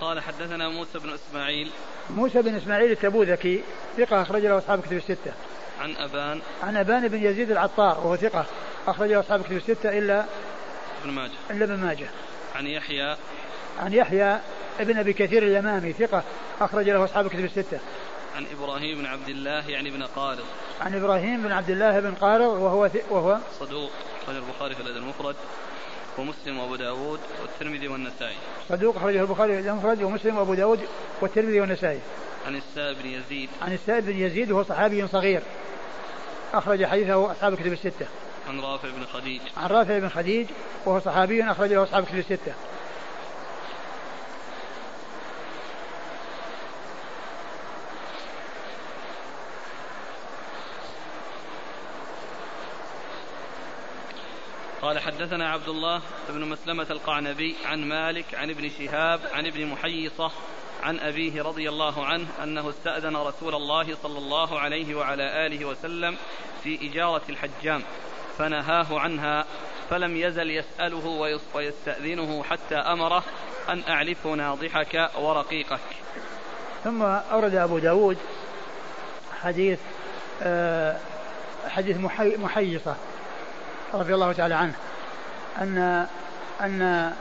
قال حدثنا موسى بن إسماعيل. موسى بن إسماعيل التبوذكي ثقة أخرج له أصحاب كتب الستة. عن أبان عن أبان بن يزيد العطار وهو ثقة أخرج له أصحاب كتب الستة إلا ابن ماجه. إلا ابن ماجه. عن يحيى. عن يحيى ابن أبي كثير اليمامي ثقة أخرج له أصحاب كتب الستة. عن إبراهيم بن عبد الله يعني بن قارض. عن إبراهيم بن عبد الله بن قارض وهو وهو صدوق أخرج البخاري في الأدب المفرد ومسلم وأبو داود والترمذي والنسائي. صدوق أخرجه البخاري في المفرد ومسلم وأبو داود والترمذي والنسائي. عن السائب بن يزيد. عن السائب بن يزيد وهو صحابي صغير. أخرج حديثه أصحاب الكتب الستة. عن رافع بن خديج. عن رافع بن خديج وهو صحابي أخرج له أصحاب الكتب الستة. قال حدثنا عبد الله بن مسلمة القعنبي عن مالك عن ابن شهاب عن ابن محيصة عن أبيه رضي الله عنه أنه استأذن رسول الله صلى الله عليه وعلى آله وسلم في إجارة الحجام فنهاه عنها فلم يزل يسأله ويستأذنه حتى أمره أن أعلف ناضحك ورقيقك. ثم أورد أبو داود حديث آه، حديث محيصة رضي الله تعالى عنه أن أن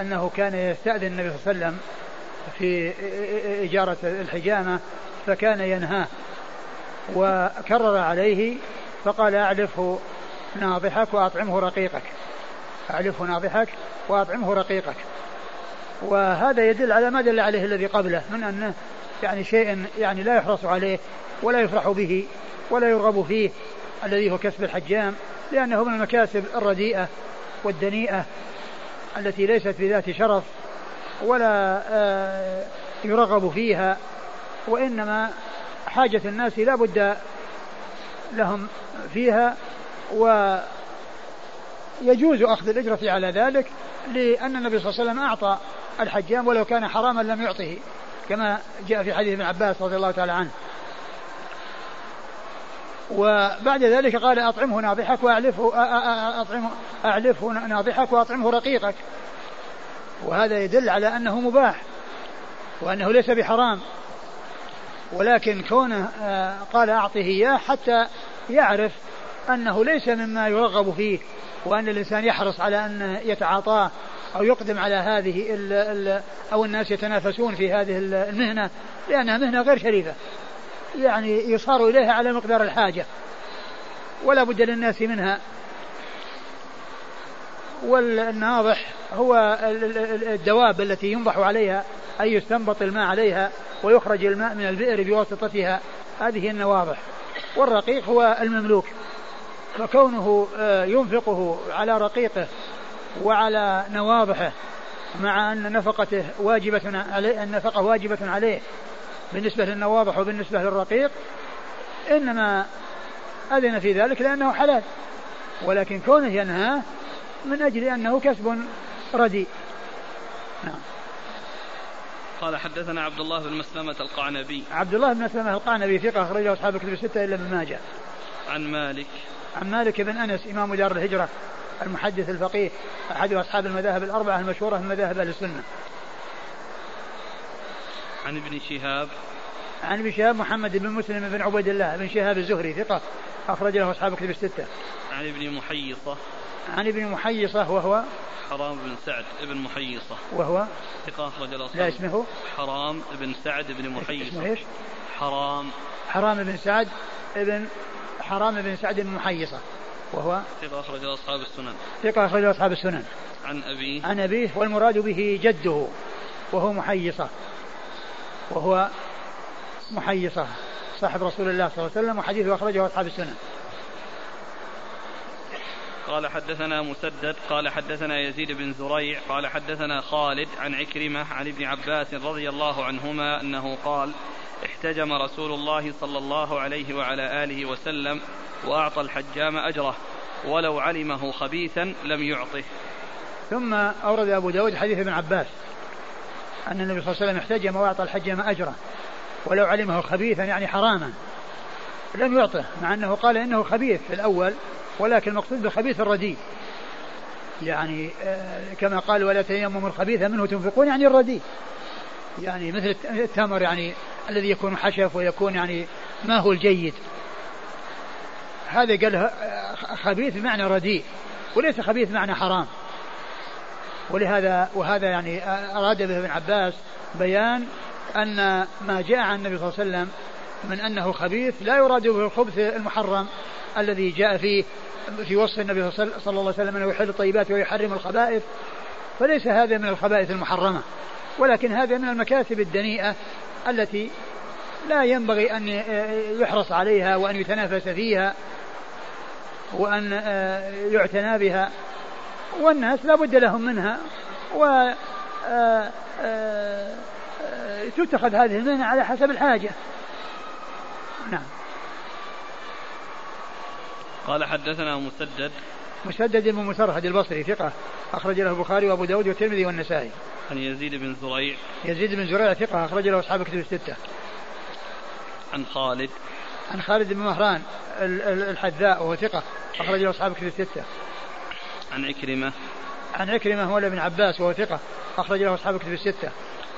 أنه كان يستأذن النبي صلى الله عليه وسلم في إجارة الحجامة فكان ينهاه وكرر عليه فقال أعلفه ناضحك وأطعمه رقيقك. أعلفه ناضحك وأطعمه رقيقك. وهذا يدل على ما دل عليه الذي قبله من أنه يعني شيء يعني لا يحرص عليه ولا يفرح به ولا يرغب فيه الذي هو كسب الحجام لأنه من المكاسب الرديئة والدنيئة التي ليست بذات شرف ولا آه، يرغب فيها وإنما حاجة الناس لا بد لهم فيها ويجوز أخذ الأجرة على ذلك لأن النبي صلى الله عليه وسلم أعطى الحجام ولو كان حراما لم يعطه كما جاء في حديث ابن عباس رضي الله تعالى عنه. وبعد ذلك قال أطعمه ناضحك وأعلفه أطعمه أعلفه ناضحك وأطعمه رقيقك. وهذا يدل على أنه مباح وأنه ليس بحرام. ولكن كونه قال أعطه إياه حتى يعرف أنه ليس مما يرغب فيه وأن الإنسان يحرص على أن يتعاطاه أو يقدم على هذه ال ال أو الناس يتنافسون في هذه المهنة لأنها مهنة غير شريفة. يعني يصار إليها على مقدار الحاجة. ولا بد للناس منها. والناضح هو الدواب التي ينضح عليها أي يستنبط الماء عليها ويخرج الماء من البئر بواسطتها. هذه النواضح. والرقيق هو المملوك. فكونه آه، ينفقه على رقيقه وعلى نواضحه مع أن نفقته واجبة عليه النفقة واجبة عليه بالنسبة للنواضح وبالنسبة للرقيق إنما أذن في ذلك لأنه حلال. ولكن كونه ينهاه من أجل أنه كسب رديء. نعم. قال حدثنا عبد الله بن مسلمة القعنبي. عبد الله بن مسلمة القعنبي ثقة أخرجه أصحاب كتب الستة إلا ابن ماجه. عن مالك. عن مالك بن أنس إمام دار الهجرة المحدث الفقيه أحد أصحاب المذاهب الأربعة المشهورة من مذاهب أهل السنة. عن ابن شهاب. عن ابن شهاب محمد بن مسلم بن عبيد الله بن شهاب الزهري ثقة أخرج له أصحاب كتب الستة. عن ابن محيصة. عن ابن محيصة وهو حرام بن سعد بن محيصة. وهو ثقة أخرج لا اسمه. حرام بن سعد بن محيصة. اسمه إيش؟ حرام. حرام بن سعد ابن حرام بن سعد بن محيصة وهو ثقة أخرج أصحاب السنن. ثقة أخرج أصحاب السنن. عن أبيه. عن أبيه والمراد به جده وهو محيصة. وهو محيصة صاحب رسول الله صلى الله عليه وسلم وحديثه أخرجه أصحاب السنن. قال حدثنا مسدد قال حدثنا يزيد بن زريع قال حدثنا خالد عن عكرمة عن ابن عباس رضي الله عنهما أنه قال احتجم رسول الله صلى الله عليه وعلى آله وسلم وأعطى الحجام أجره ولو علمه خبيثا لم يعطه. ثم أورد أبو داود حديث ابن عباس أن النبي صلى الله عليه وسلم احتجم وأعطى الحجام أجره ولو علمه خبيثا يعني حراما لم يعطه مع أنه قال إنه خبيث في الأول ولكن المقصود بالخبيث الرديء. يعني آه، كما قال ولا تيمموا الخبيث منه تنفقون يعني الرديء. يعني مثل التمر يعني الذي يكون حشف ويكون يعني ما هو الجيد. هذا قال آه، خبيث بمعنى رديء وليس خبيث بمعنى حرام. ولهذا وهذا يعني آه، أراد به ابن عباس بيان أن ما جاء عن النبي صلى الله عليه وسلم من أنه خبيث لا يراد به الخبث المحرم الذي جاء فيه في وصف النبي صلى الله عليه وسلم أنه يحل الطيبات ويحرم الخبائث. فليس هذا من الخبائث المحرمة ولكن هذا من المكاسب الدنيئة التي لا ينبغي أن يحرص عليها وأن يتنافس فيها وأن يعتنى بها. والناس لا بد لهم منها و تتخذ هذه المهنة على حسب الحاجة. نعم. قال حدثنا مسدد. مسدد بن مسرهد البصري ثقة. أخرج له البخاري وأبو داود والترمذي والنسائي. عن يزيد بن زريع. يزيد بن زريع ثقة أخرج له أصحاب كتب الستة. عن خالد. عن خالد بن مهران الحذاء وهو ثقة. أخرج له أصحاب كتب الستة. عن عكرمة. عن عكرمة هو ابن عباس وهو ثقة. أخرج له أصحاب كتب الستة.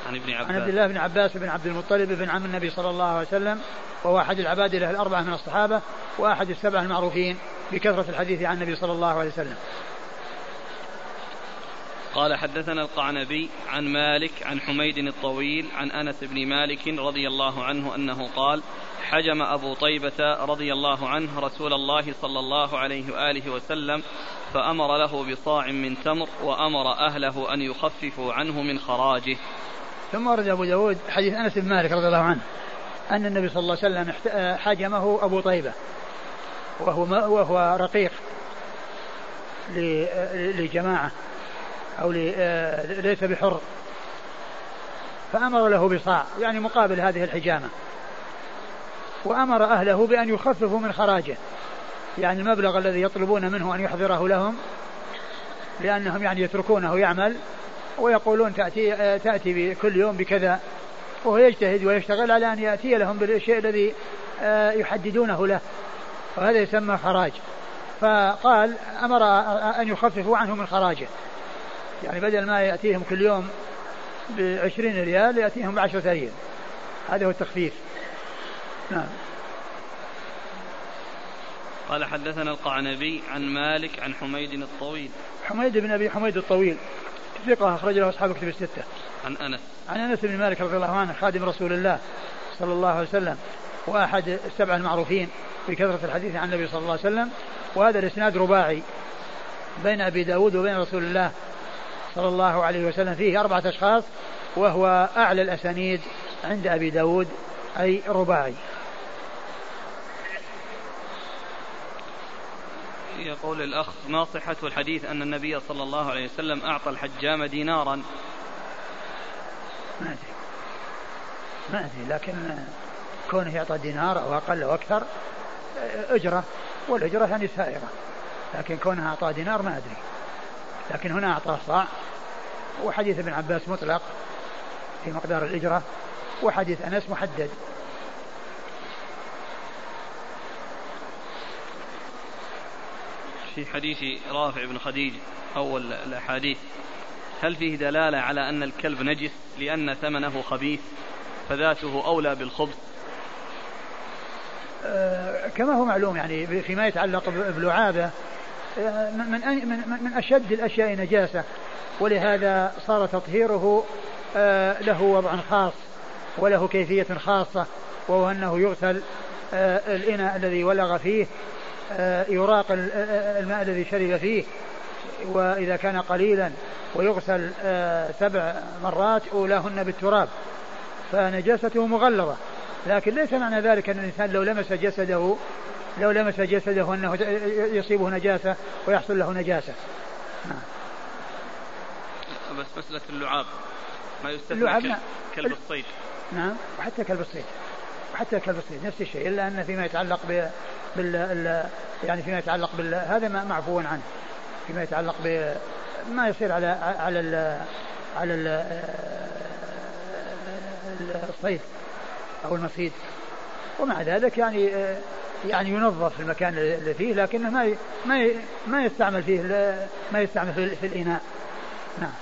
عن ابن عباس. عن عبد الله بن عباس بن عبد المطلب بن عم النبي صلى الله عليه وسلم وهو أحد العبادلة الأربعة من الصحابة وأحد السبعة المعروفين بكثرة الحديث عن النبي صلى الله عليه وسلم. قال حدثنا القعنبي عن مالك عن حميد الطويل عن أنس بن مالك رضي الله عنه أنه قال حجم أبو طيبة رضي الله عنه رسول الله صلى الله عليه وآله وسلم فأمر له بصاع من تمر وأمر أهله أن يخففوا عنه من خراجه. ثم ورد أبو داود حديث أنس بن مالك رضي الله عنه أن النبي صلى الله عليه وسلم حجمه أبو طيبة وهو وهو رقيق لجماعة أو ليس بحر فأمر له بصاع يعني مقابل هذه الحجامة وأمر أهله بأن يخففوا من خراجه يعني المبلغ الذي يطلبون منه أن يحضره لهم لأنهم يعني يتركونه يعمل ويقولون تأتي تأتي كل يوم بكذا. وهو يجتهد ويشتغل على أن يأتي لهم بالشيء الذي آه، يحددونه له. وهذا يسمى خراج فقال أمر أن يخففوا عنه من خراجه. يعني بدل ما يأتيهم كل يوم بعشرين ريال يأتيهم بعشرة ريال. هذا هو التخفيف. نعم. قال حدثنا القعنبي عن مالك عن حميد الطويل. حميد بن أبي حميد الطويل. ثقة أخرج له أصحاب كتب الستة. عن أنس. عن أنس بن مالك رضي الله عنه خادم رسول الله صلى الله عليه وسلم وأحد السبعة المعروفين بكثرة الحديث عن النبي صلى الله عليه وسلم وهذا الإسناد رباعي بين أبي داود وبين رسول الله صلى الله عليه وسلم فيه أربعة أشخاص وهو أعلى الأسانيد عند أبي داود أي رباعي يقول الأخ ما صحة الحديث أن النبي صلى الله عليه وسلم أعطى الحجام دينارا. ما أدري. ما أدري لكن كونه يعطى دينار أو أقل أو أكثر أجرة والأجرة يعني سائرة. لكن كونها أعطى دينار ما أدري. لكن هنا أعطاه صاع وحديث ابن عباس مطلق في مقدار الإجرة وحديث أنس محدد. في حديث رافع بن خديج أول الأحاديث. هل فيه دلالة على أن الكلب نجس لأن ثمنه خبيث فذاته أولى بالخبث؟ آه كما هو معلوم يعني فيما يتعلق بلعابة آه من, من, من أشد الأشياء نجاسة ولهذا صار تطهيره آه له وضع خاص وله كيفية خاصة وهو أنه يغسل الإناء الذي ولغ فيه يراق الماء الذي شرب فيه وإذا كان قليلا ويغسل سبع مرات أولاهن بالتراب. فنجاسته مغلظة. لكن ليس معنى ذلك أن الإنسان لو لمس جسده لو لمس جسده أنه يصيبه نجاسة ويحصل له نجاسة. نعم. بس مسألة اللعاب. ما يستثنى اللعاب كلب, الصيد. نعم وحتى كلب الصيد. وحتى كلب الصيد نفس الشيء إلا أن فيما يتعلق بال يعني فيما يتعلق بال هذا ما معفو عنه. فيما يتعلق ب ما يصير على على ال على ال الصيد أو المصيد. ومع ذلك يعني يعني ينظف المكان اللي فيه لكنه ما ما ما يستعمل فيه ما يستعمل في الإناء. نعم.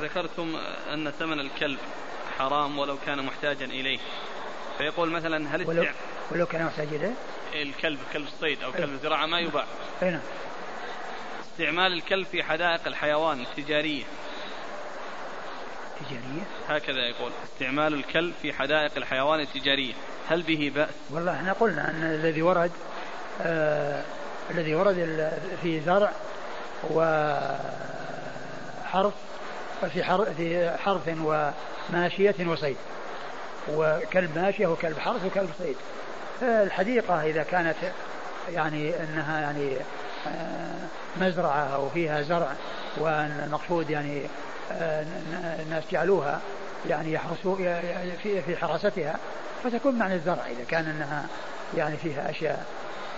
ذكرتم أن ثمن الكلب حرام ولو كان محتاجا إليه. فيقول مثلا هل ولو, ولو كان محتاجا إليه. الكلب كلب الصيد أو كلب الزراعه ما يباع. أي نعم. استعمال الكلب في حدائق الحيوان التجارية. تجارية. هكذا يقول استعمال الكلب في حدائق الحيوان التجارية. هل به بأس؟ والله إحنا قلنا أن الذي ورد آه الذي ورد في زرع وحرث في حرث في حرث وماشية وصيد. وكلب ماشية وكلب حرث وكلب صيد. الحديقة إذا كانت يعني أنها يعني آه مزرعة أو فيها زرع والمقصود يعني آه، الناس جعلوها يعني يحرسوا في في حراستها فتكون معنى الزرع إذا كان أنها يعني فيها أشياء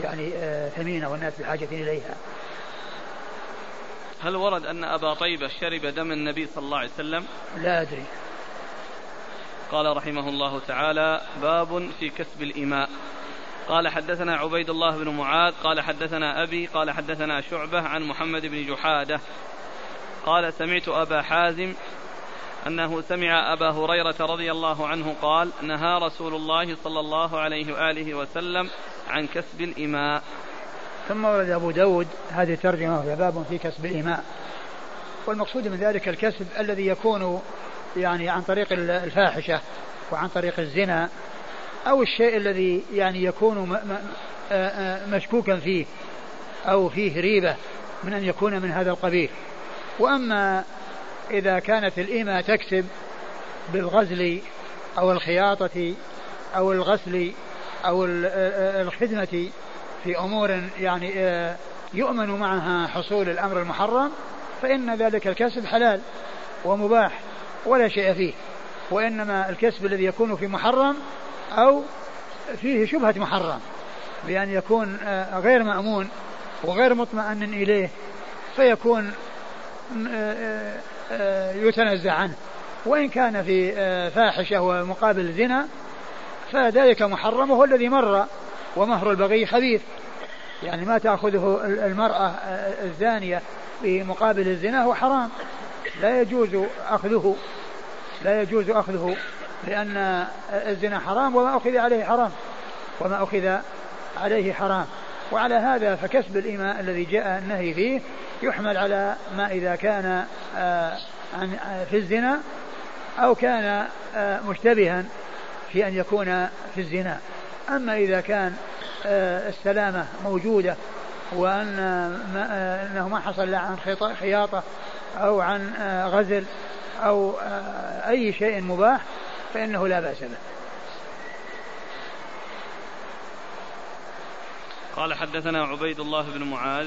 يعني آه، ثمينة والناس بحاجة إليها. هل ورد أن أبا طيبة شرب دم النبي صلى الله عليه وسلم؟ لا أدري. قال رحمه الله تعالى باب في كسب الإماء قال حدثنا عبيد الله بن معاذ قال حدثنا أبي قال حدثنا شعبة عن محمد بن جحادة. قال سمعت أبا حازم أنه سمع أبا هريرة رضي الله عنه قال نهى رسول الله صلى الله عليه وآله وسلم عن كسب الإماء ثم ورد أبو داود هذه الترجمة باب في كسب الإماء والمقصود من ذلك الكسب الذي يكون يعني عن طريق الفاحشة وعن طريق الزنا أو الشيء الذي يعني يكون مشكوكا فيه أو فيه ريبة من أن يكون من هذا القبيل. وأما إذا كانت الإمة تكسب بالغزل أو الخياطة أو الغسل أو الخدمة في أمور يعني يؤمن معها حصول الأمر المحرم فإن ذلك الكسب حلال ومباح. ولا شيء فيه وإنما الكسب الذي يكون في محرم أو فيه شبهة محرم بأن يكون آه، غير مأمون وغير مطمئن إليه فيكون آه، آه، يتنزع عنه. وإن كان في فاحشة ومقابل زنا فذلك محرم وهو الذي مر ومهر البغي خبيث. يعني ما تأخذه المرأة الزانية في مقابل الزنا هو حرام. لا يجوز أخذه لا يجوز أخذه لأن الزنا حرام وما أخذ عليه حرام وما أخذ عليه حرام. وعلى هذا فكسب الإماء الذي جاء النهي فيه يحمل على ما إذا كان آه، في الزنا أو كان آه، مشتبها في أن يكون في الزنا. أما إذا كان آه، السلامة موجودة وأن أنه ما حصل عن خياطة أو عن غزل أو أي شيء مباح فإنه لا بأس به قال حدثنا عبيد الله بن معاذ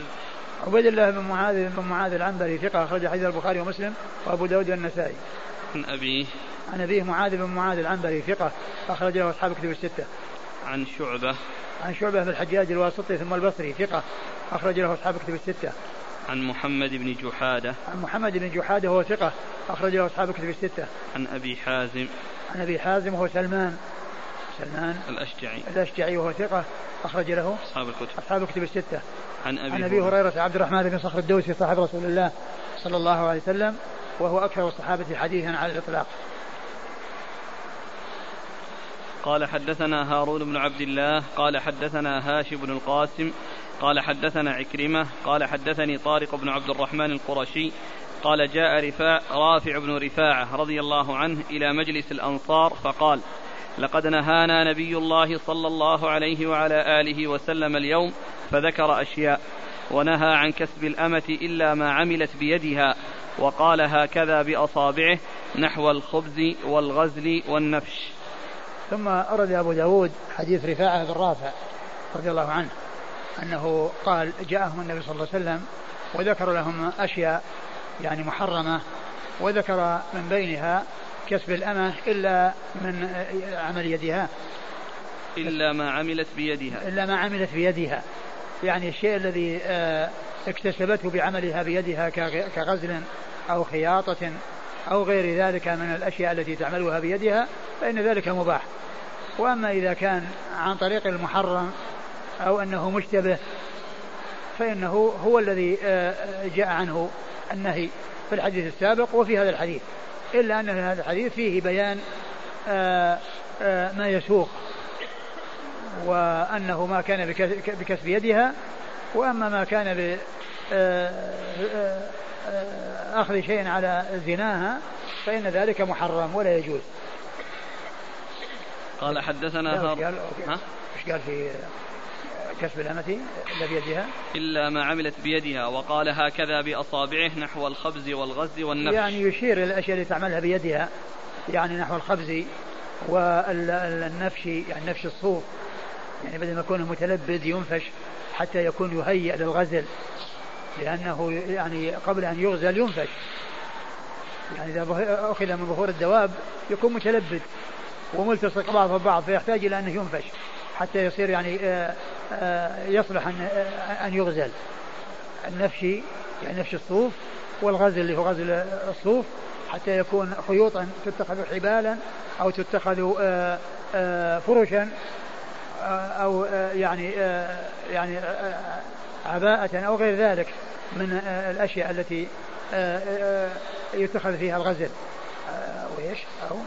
عبيد الله بن معاذ بن معاذ العنبري ثقة أخرج حديث البخاري ومسلم وأبو داود والنسائي. عن أبيه عن أبيه معاذ بن معاذ العنبري ثقة أخرج له أصحاب كتب الستة. عن شعبة عن شعبة بن الحجاج الواسطي ثم البصري ثقة أخرج له أصحاب كتب الستة. عن محمد بن جحادة. عن محمد بن جحادة وهو ثقة أخرج له أصحاب كتب الستة. عن أبي حازم. عن أبي حازم وهو سلمان. سلمان. الأشجعي. الأشجعي وهو ثقة أخرج له أصحاب الكتب. أصحاب الكتب الستة. عن أبي, عن أبي هريرة عبد الرحمن بن صخر الدوسي صاحب رسول الله صلى الله عليه وسلم وهو أكثر الصحابة حديثا على الإطلاق. قال حدثنا هارون بن عبد الله قال حدثنا هاشم بن القاسم قال حدثنا عكرمة قال حدثني طارق بن عبد الرحمن القرشي قال جاء رفاع رافع بن رفاعة رضي الله عنه إلى مجلس الأنصار فقال لقد نهانا نبي الله صلى الله عليه وعلى آله وسلم اليوم فذكر أشياء ونهى عن كسب الأمة إلا ما عملت بيدها وقال هكذا بأصابعه نحو الخبز والغزل والنفش. ثم أرد أبو داود حديث رفاعة بن رافع رضي الله عنه. أنه قال جاءهم النبي صلى الله عليه وسلم وذكر لهم أشياء يعني محرمة وذكر من بينها كسب الأمة إلا من عمل يدها. إلا ما عملت بيدها. إلا ما عملت بيدها. يعني الشيء الذي آه، اكتسبته بعملها بيدها كغزل أو خياطة أو غير ذلك من الأشياء التي تعملها بيدها فإن ذلك مباح. وأما إذا كان عن طريق المحرم أو أنه مشتبه فإنه هو الذي آه، جاء عنه النهي في الحديث السابق وفي هذا الحديث إلا أن هذا الحديث فيه بيان آه، آه، ما يسوق وأنه ما كان بكسب يدها وأما ما كان ب آه، أخذ شيء على زناها فإن ذلك محرم ولا يجوز. قال حدثنا هارون إيش قال في كسب الأمة إلا بيدها؟ إلا ما عملت بيدها وقال هكذا بأصابعه نحو الخبز والغز والنفش. يعني يشير إلى الأشياء اللي تعملها بيدها يعني نحو الخبز والنفش يعني نفش الصوف. يعني بدل ما يكون متلبد ينفش حتى يكون يهيئ للغزل لأنه يعني قبل أن يغزل ينفش. يعني إذا أخذ من ظهور الدواب يكون متلبد وملتصق بعضه ببعض فيحتاج إلى أنه ينفش. حتى يصير يعني آه، آه، يصلح أن آه، أن يغزل. النفشي يعني نفش الصوف والغزل اللي هو غزل الصوف حتى يكون خيوطا تتخذ حبالا أو تتخذ فرشا أو يعني يعني عباءة أو غير ذلك من الأشياء التي يتخذ فيها الغزل. وإيش؟ أو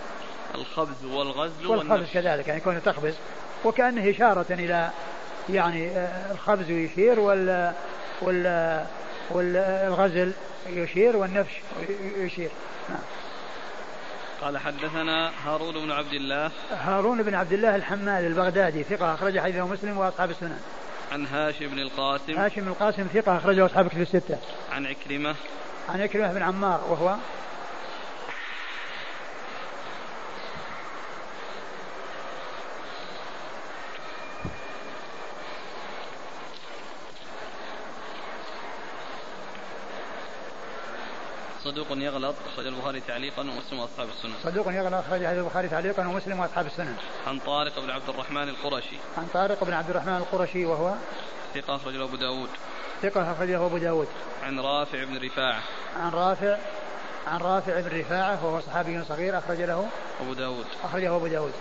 الخبز والغزل والخبز كذلك يعني يكون تخبز. وكأنه إشارة إلى يعني آه، الخبز يشير وال وال والغزل يشير والنفش يشير. نعم. قال حدثنا هارون بن عبد الله. هارون بن عبد الله الحمال البغدادي ثقة أخرج حديثه مسلم وأصحاب السنن. عن هاشم بن القاسم. هاشم بن القاسم ثقة أخرجه أصحاب كتب الستة. عن عكرمة. عن عكرمة بن عمار وهو صدوق يغلط أخرج البخاري تعليقا ومسلم وأصحاب السنن صدوق يغلط أخرج البخاري تعليقا ومسلم وأصحاب السنن عن طارق بن عبد الرحمن القرشي. عن طارق بن عبد الرحمن القرشي وهو؟ ثقة أخرجه أبو داود. ثقة أخرجه أبو داود. عن رافع بن رفاعة. عن رافع عن رافع بن رفاعة وهو صحابي صغير أخرج له أبو داود. أخرجه أبو داود.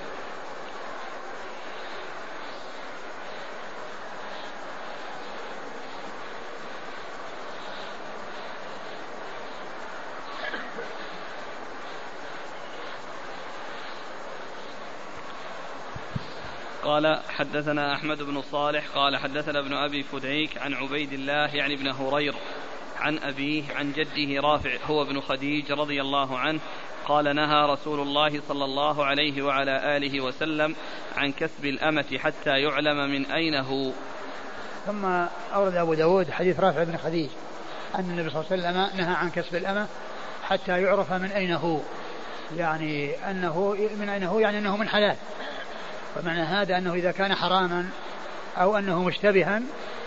قال حدثنا أحمد بن صالح قال حدثنا ابن أبي فدعيك عن عبيد الله يعني ابن هرير عن أبيه عن جده رافع هو ابن خديج رضي الله عنه قال نهى رسول الله صلى الله عليه وعلى آله وسلم عن كسب الأمة حتى يعلم من أين هو. ثم أورد أبو داود حديث رافع بن خديج أن النبي صلى الله عليه وسلم نهى عن كسب الأمة حتى يعرف من أين هو. يعني أنه من أين هو؟ يعني أنه من حلال. فمعنى هذا أنه إذا كان حراما أو أنه مشتبها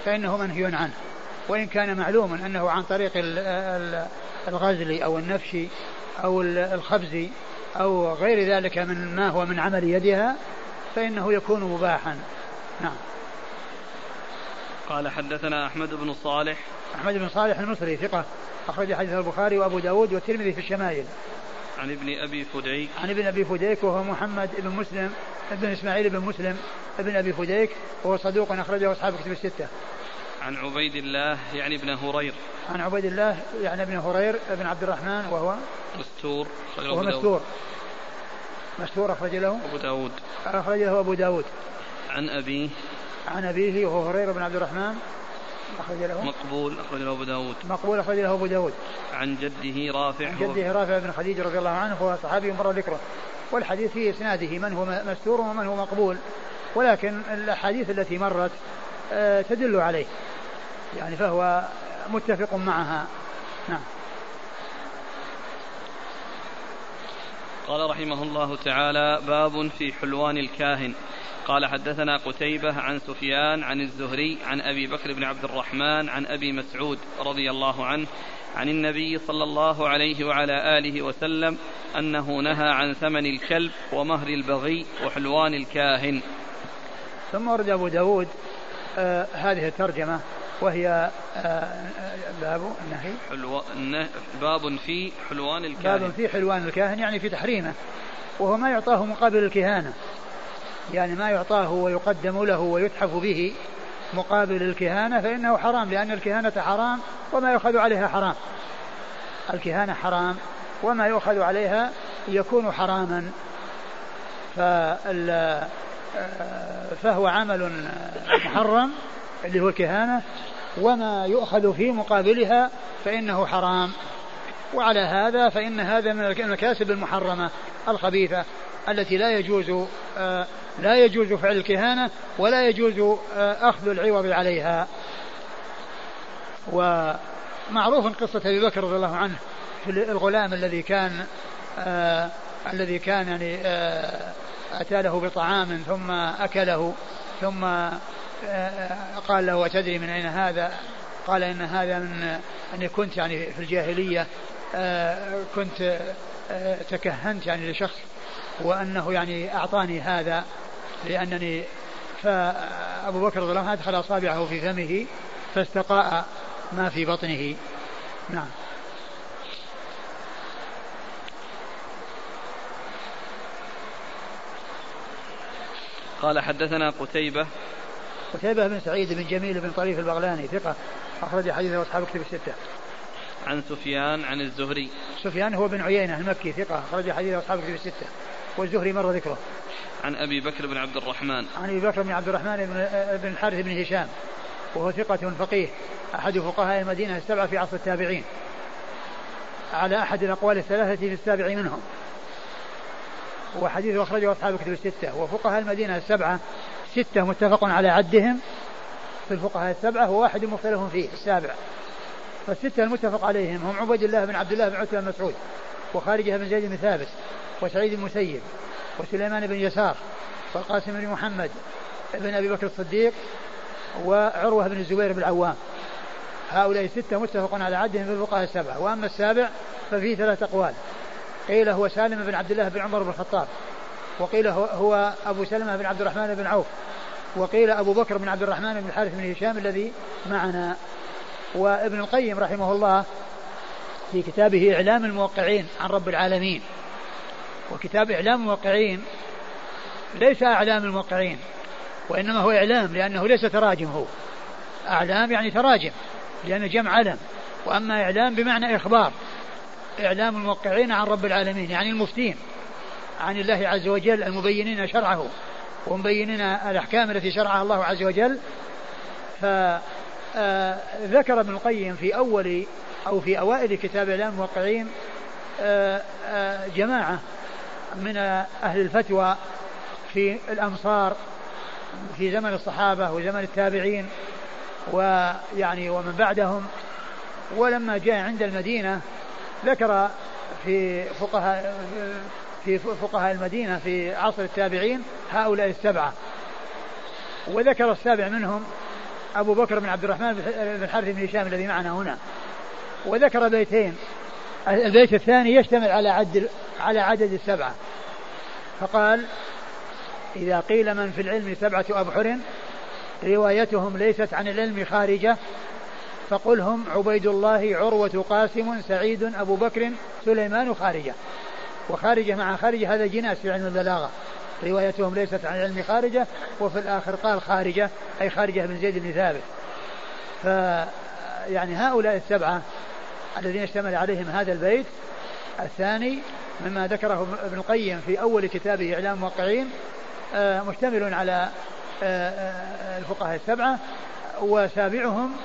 فإنه منهي عنه. وإن كان معلوما أنه عن طريق الغزل أو النفش أو الخبز أو غير ذلك من ما هو من عمل يدها فإنه يكون مباحا. نعم. قال حدثنا أحمد بن صالح. أحمد بن صالح المصري ثقة أخرج حديث البخاري وأبو داود والترمذي في الشمائل. عن ابن أبي فديك. عن ابن أبي فديك وهو محمد بن مسلم ابن إسماعيل بن مسلم ابن أبي فديك وهو صدوق أخرجه أصحاب كتب الستة. عن عبيد الله يعني ابن هرير. عن عبيد الله يعني ابن هرير بن عبد الرحمن وهو مستور وهو مستور. مستور أخرج له. أبو داود. أخرج له أبو داود. عن أبيه. عن أبيه وهو هريرة بن عبد الرحمن أخرج له. مقبول أخرج له أبو داود. مقبول أخرج له أبو داود. عن جده رافع عن جده رافع بن خديجة رضي الله عنه هو صحابي مر ذكره. والحديث في إسناده من هو مستور ومن هو مقبول. ولكن الأحاديث التي مرت آه، تدل عليه. يعني فهو متفق معها. نعم. قال رحمه الله تعالى باب في حلوان الكاهن. قال حدثنا قتيبة عن سفيان عن الزهري عن أبي بكر بن عبد الرحمن عن أبي مسعود رضي الله عنه عن النبي صلى الله عليه وعلى آله وسلم أنه نهى عن ثمن الكلب ومهر البغي وحلوان الكاهن. ثم ورد أبو داود آه هذه الترجمة وهي آه باب النهي حلو... باب في حلوان الكاهن. باب في حلوان الكاهن يعني في تحريمه وهو ما يعطاه مقابل الكهانة. يعني ما يعطاه ويقدم له ويتحف به مقابل الكهانة فإنه حرام لأن الكهانة حرام وما يؤخذ عليها حرام. الكهانة حرام وما يؤخذ عليها يكون حراما. فهو عمل محرم اللي هو الكهانة وما يؤخذ في مقابلها فإنه حرام. وعلى هذا فإن هذا من المكاسب المحرمة الخبيثة التي لا يجوز آه، لا يجوز فعل الكهانة ولا يجوز آه، أخذ العوض عليها. ومعروف قصة أبي بكر رضي الله عنه في الغلام الذي كان آه الذي كان يعني آه أتى له بطعام ثم أكله ثم آه قال له أتدري من أين هذا؟ قال إن هذا من أني كنت يعني في الجاهلية آه كنت آه تكهنت يعني لشخص وأنه يعني أعطاني هذا لأنني فأبو بكر رضي الله عنه أدخل أصابعه في فمه فاستقاء ما في بطنه نعم قال حدثنا قتيبة قتيبة بن سعيد بن جميل بن طريف البغلاني ثقة أخرج حديثه أصحاب كتب الستة. عن سفيان عن الزهري. سفيان هو بن عيينة المكي ثقة أخرج حديثه أصحاب كتب الستة. والزهري مر ذكره. عن أبي بكر بن عبد الرحمن. عن أبي بكر بن عبد الرحمن بن, بن الحارث بن هشام وهو ثقة فقيه أحد فقهاء المدينة السبعة في عصر التابعين. على أحد الأقوال الثلاثة في السابع منهم. وحديث أخرجه أصحاب كتب الستة وفقهاء المدينة السبعة ستة متفق على عدهم في الفقهاء السبعة وواحد مختلف فيه السابع فالستة المتفق عليهم هم عبيد الله بن عبد الله بن عتبة بن مسعود وخارجها بن زيد بن ثابت وسعيد المسيب وسليمان بن يسار والقاسم بن محمد بن أبي بكر الصديق وعروة بن الزبير بن العوام. هؤلاء الستة متفق على عدهم في الفقهاء السبعة. وأما السابع ففيه ثلاث أقوال. قيل هو سالم بن عبد الله بن عمر بن الخطاب. وقيل هو أبو سلمة بن عبد الرحمن بن عوف. وقيل أبو بكر بن عبد الرحمن بن الحارث بن هشام الذي معنا. وابن القيم رحمه الله في كتابه إعلام الموقعين عن رب العالمين. وكتاب إعلام الموقعين ليس أعلام الموقعين وإنما هو إعلام لأنه ليس تراجم هو. أعلام يعني تراجم لأنه جمع علم. وأما إعلام بمعنى إخبار إعلام الموقعين عن رب العالمين يعني المفتين عن الله عز وجل المبينين شرعه ومبينين الأحكام التي شرعها الله عز وجل. فذكر ابن القيم في أول أو في أوائل كتاب إعلام الموقعين آه، آه، جماعة من أهل الفتوى في الأمصار في زمن الصحابة وزمن التابعين ويعني ومن بعدهم. ولما جاء عند المدينة ذكر في فقهاء في فقهاء المدينة في عصر التابعين هؤلاء السبعة. وذكر السابع منهم أبو بكر بن عبد الرحمن بن الحارث بن هشام الذي معنا هنا. وذكر بيتين. البيت الثاني يشتمل على عدد على عدد السبعة. فقال إذا قيل من في العلم سبعة أبحر روايتهم ليست عن العلم خارجة فقل هم عبيد الله عروة قاسم سعيد أبو بكر سليمان خارجة. وخارجة مع خارجة هذا جناس في علم البلاغة. روايتهم ليست عن العلم خارجة وفي الآخر قال خارجة أي خارجة بن زيد بن ثابت. ف يعني هؤلاء السبعة الذين اشتمل عليهم هذا البيت الثاني مما ذكره ابن القيم في أول كتابه إعلام الموقعين آه، مشتمل على آه، آه، الفقهاء السبعة وسابعهم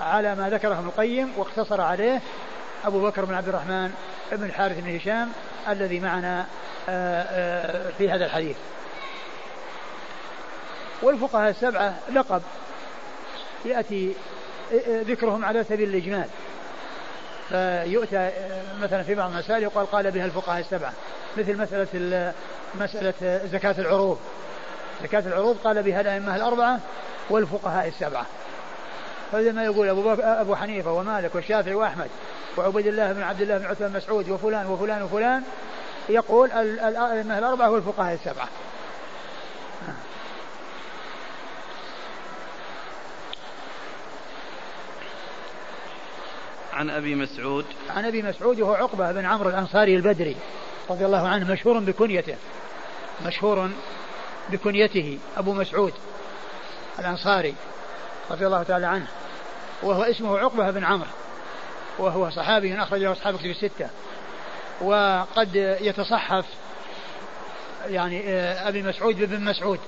على ما ذكره ابن القيم واقتصر عليه أبو بكر بن عبد الرحمن بن الحارث بن هشام الذي معنا في هذا الحديث. والفقهاء السبعة لقب يأتي ذكرهم على سبيل الإجمال. فيؤتى مثلا في بعض المسائل يقال قال بها الفقهاء السبعة مثل مسألة مسألة زكاة العروض. زكاة العروض قال بها الأئمة الأربعة والفقهاء السبعة. فإذا ما يقول أبو, أبو حنيفة ومالك والشافعي وأحمد وعبيد الله بن عبد الله بن عثمان مسعود وفلان وفلان وفلان يقول الأئمة الأربعة والفقهاء السبعة. عن أبي مسعود. عن أبي مسعود وهو عقبة بن عمرو الأنصاري البدري رضي الله عنه مشهور بكنيته مشهور بكنيته أبو مسعود الأنصاري رضي الله تعالى عنه. وهو اسمه عقبة بن عمرو وهو صحابي اخرج له أصحاب كتب الستة. وقد يتصحف يعني آه، أبي مسعود بابن مسعود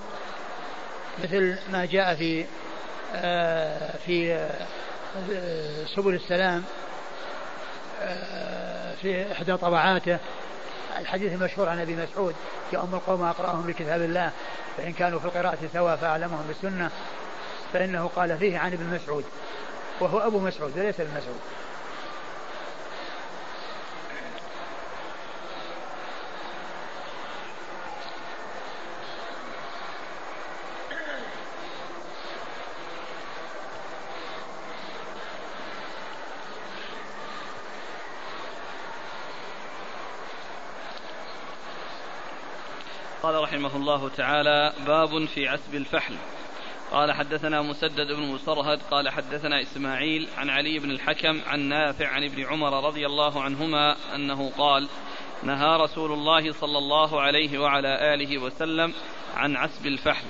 مثل ما جاء في آه، في آه، سبل السلام في إحدى طبعاته. الحديث المشهور عن أبي مسعود يا أم القوم أقرأهم بكتاب الله فإن كانوا في القراءة سواء فأعلمهم بالسنة فإنه قال فيه عن ابن مسعود وهو أبو مسعود وليس ابن مسعود. قال رحمه الله تعالى باب في عسب الفحل. قال حدثنا مسدد بن مسرهد قال حدثنا إسماعيل عن علي بن الحكم عن نافع عن ابن عمر رضي الله عنهما أنه قال نهى رسول الله صلى الله عليه وعلى آله وسلم عن عسب الفحل.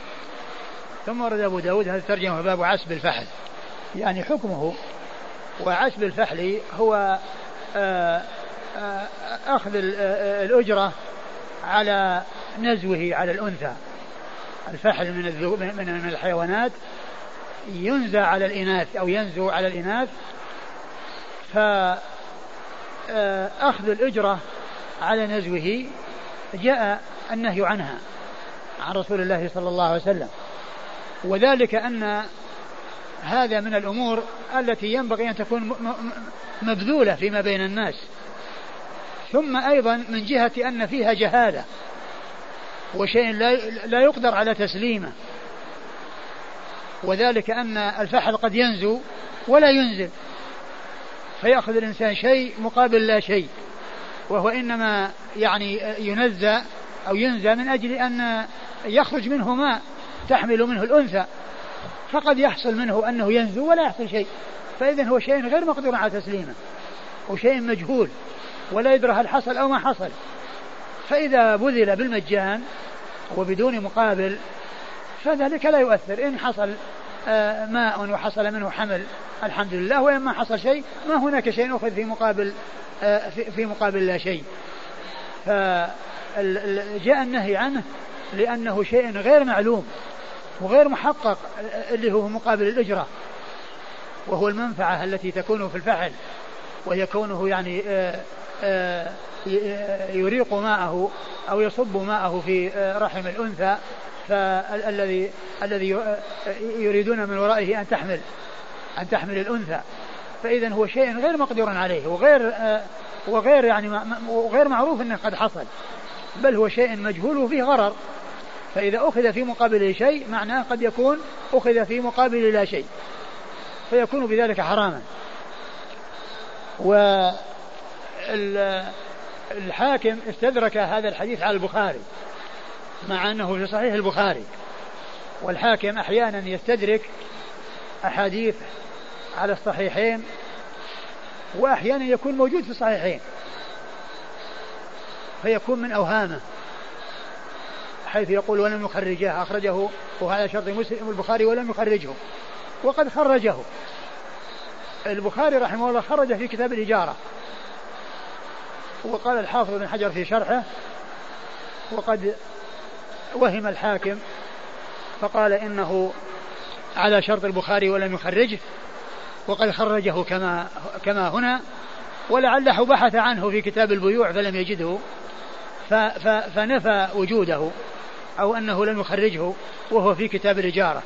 ثم ورد أبو داود هذا ترجمة باب عسب الفحل. يعني حكمه وعسب الفحل هو آه، آه، أخذ آه، الأجرة على نزوه على الأنثى. الفحل من من الحيوانات ينزى على الإناث أو ينزو على الإناث. فأخذ آه، الأجرة على نزوه جاء النهي عنها عن رسول الله صلى الله عليه وسلم. وذلك أن هذا من الأمور التي ينبغي أن تكون مبذولة فيما بين الناس. ثم أيضا من جهة أن فيها جهالة. وشيء لا لا يقدر على تسليمه. وذلك أن الفحل قد ينزو ولا ينزل. فيأخذ الإنسان شيء مقابل لا شيء. وهو إنما يعني ينزى أو ينزى من أجل أن يخرج منه ماء تحمل منه الأنثى. فقد يحصل منه أنه ينزو ولا يحصل شيء. فإذا هو شيء غير مقدور على تسليمه. وشيء مجهول. ولا يدرى هل حصل أو ما حصل. فإذا بذل بالمجان وبدون مقابل فذلك لا يؤثر. إن حصل آه، ماء وحصل منه حمل الحمد لله. وإن ما حصل شيء ما هناك شيء أخذ في مقابل آه، في مقابل لا شيء. فجاء النهي عنه لأنه شيء غير معلوم وغير محقق اللي هو مقابل الأجرة وهو المنفعة التي تكون في الفعل وهي كونه يعني آه، يريق ماءه أو يصب ماءه في رحم الأنثى فالذي الذي يريدون من ورائه أن تحمل أن تحمل الأنثى. فإذا هو شيء غير مقدور عليه وغير وغير يعني وغير معروف أنه قد حصل بل هو شيء مجهول وفيه غرر. فإذا أخذ في مقابله شيء معناه قد يكون أخذ في مقابل لا شيء فيكون بذلك حراما. والحاكم استدرك هذا الحديث على البخاري مع أنه في صحيح البخاري. والحاكم أحيانا يستدرك أحاديث على الصحيحين وأحيانا يكون موجود في الصحيحين. فيكون من أوهامه حيث يقول ولم يخرجه. أخرجه وهذا شرط مسلم البخاري ولم يخرجه وقد خرجه. البخاري رحمه الله خرج في كتاب الإجارة. وقال الحافظ بن حجر في شرحه وقد وهم الحاكم فقال إنه على شرط البخاري ولم يخرجه وقد خرجه كما كما هنا ولعله بحث عنه في كتاب البيوع فلم يجده فنفى وجوده أو أنه لم يخرجه وهو في كتاب الإجارة.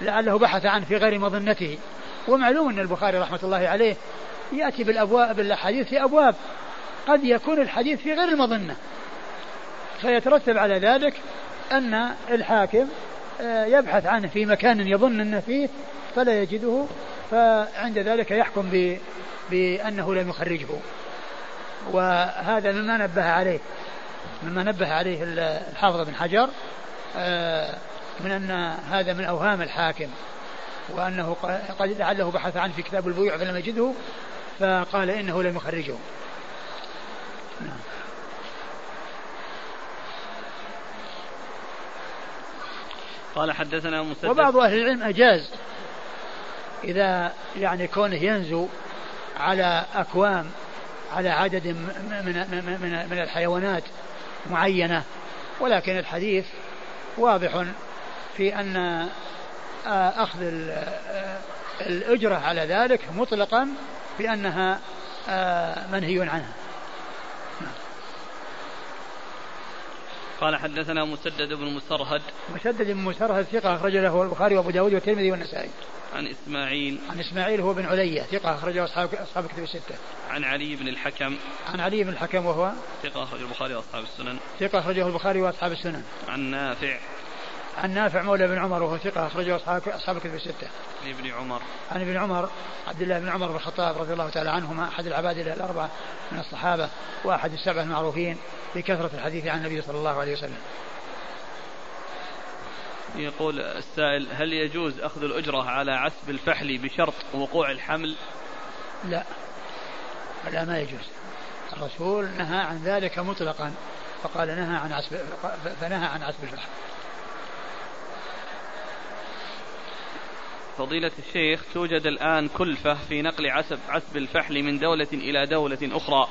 لعله بحث عنه في غير مظنته. ومعلوم أن البخاري رحمة الله عليه يأتي بالأبواب بالأحاديث في أبواب قد يكون الحديث في غير المظنة فيترتب على ذلك أن الحاكم آه، يبحث عنه في مكان يظن أنه فيه فلا يجده فعند ذلك يحكم بأنه لم يخرجه وهذا مما نبه عليه مما نبه عليه الحافظ بن حجر آه، من أن هذا من أوهام الحاكم وأنه قد لعله بحث عنه في كتاب البيوع فلم يجده فقال إنه لم يخرجه. قال حدثنا مسدد. وبعض أهل العلم أجاز إذا يعني كونه ينزو على أكوام على عدد من من من, من الحيوانات معينة ولكن الحديث واضح في أن آه، أخذ آه، الأجرة على ذلك مطلقا بأنها آه، منهي عنها. قال حدثنا مسدد بن مسرهد مسدد بن مسرهد ثقة أخرج له البخاري وأبو داود والترمذي والنسائي. عن إسماعيل. عن إسماعيل هو بن علية ثقة أخرجه أصحاب أصحاب كتب الستة. عن علي بن الحكم. عن علي بن الحكم وهو ثقة أخرجه البخاري وأصحاب السنن. ثقة أخرجه البخاري وأصحاب السنن. عن نافع. عن نافع مولى بن عمر وهو ثقة أخرجه أصحاب أصحاب الكتب الستة. عن ابن عمر. عن ابن عمر عبد الله بن عمر بن الخطاب رضي الله تعالى عنهما أحد العباد الأربعة من الصحابة وأحد السبعة المعروفين بكثرة الحديث عن النبي صلى الله عليه وسلم. يقول السائل هل يجوز أخذ الأجرة على عسب الفحل بشرط وقوع الحمل لا لا ما يجوز الرسول نهى عن ذلك مطلقا فقال نهى عن عسب فنهى عن عسب الفحل فضيلة الشيخ توجد الآن كلفة في نقل عسب عسب الفحل من دولة إلى دولة أخرى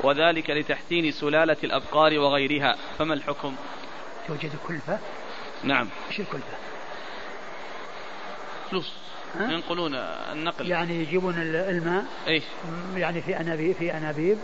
وذلك لتحسين سلالة الأبقار وغيرها. فما الحكم؟ توجد كلفة؟ نعم. إيش الكلفة؟ فلوس. ينقلون النقل. يعني يجيبون الماء. إيش؟ يعني في انابيب في أنابيب.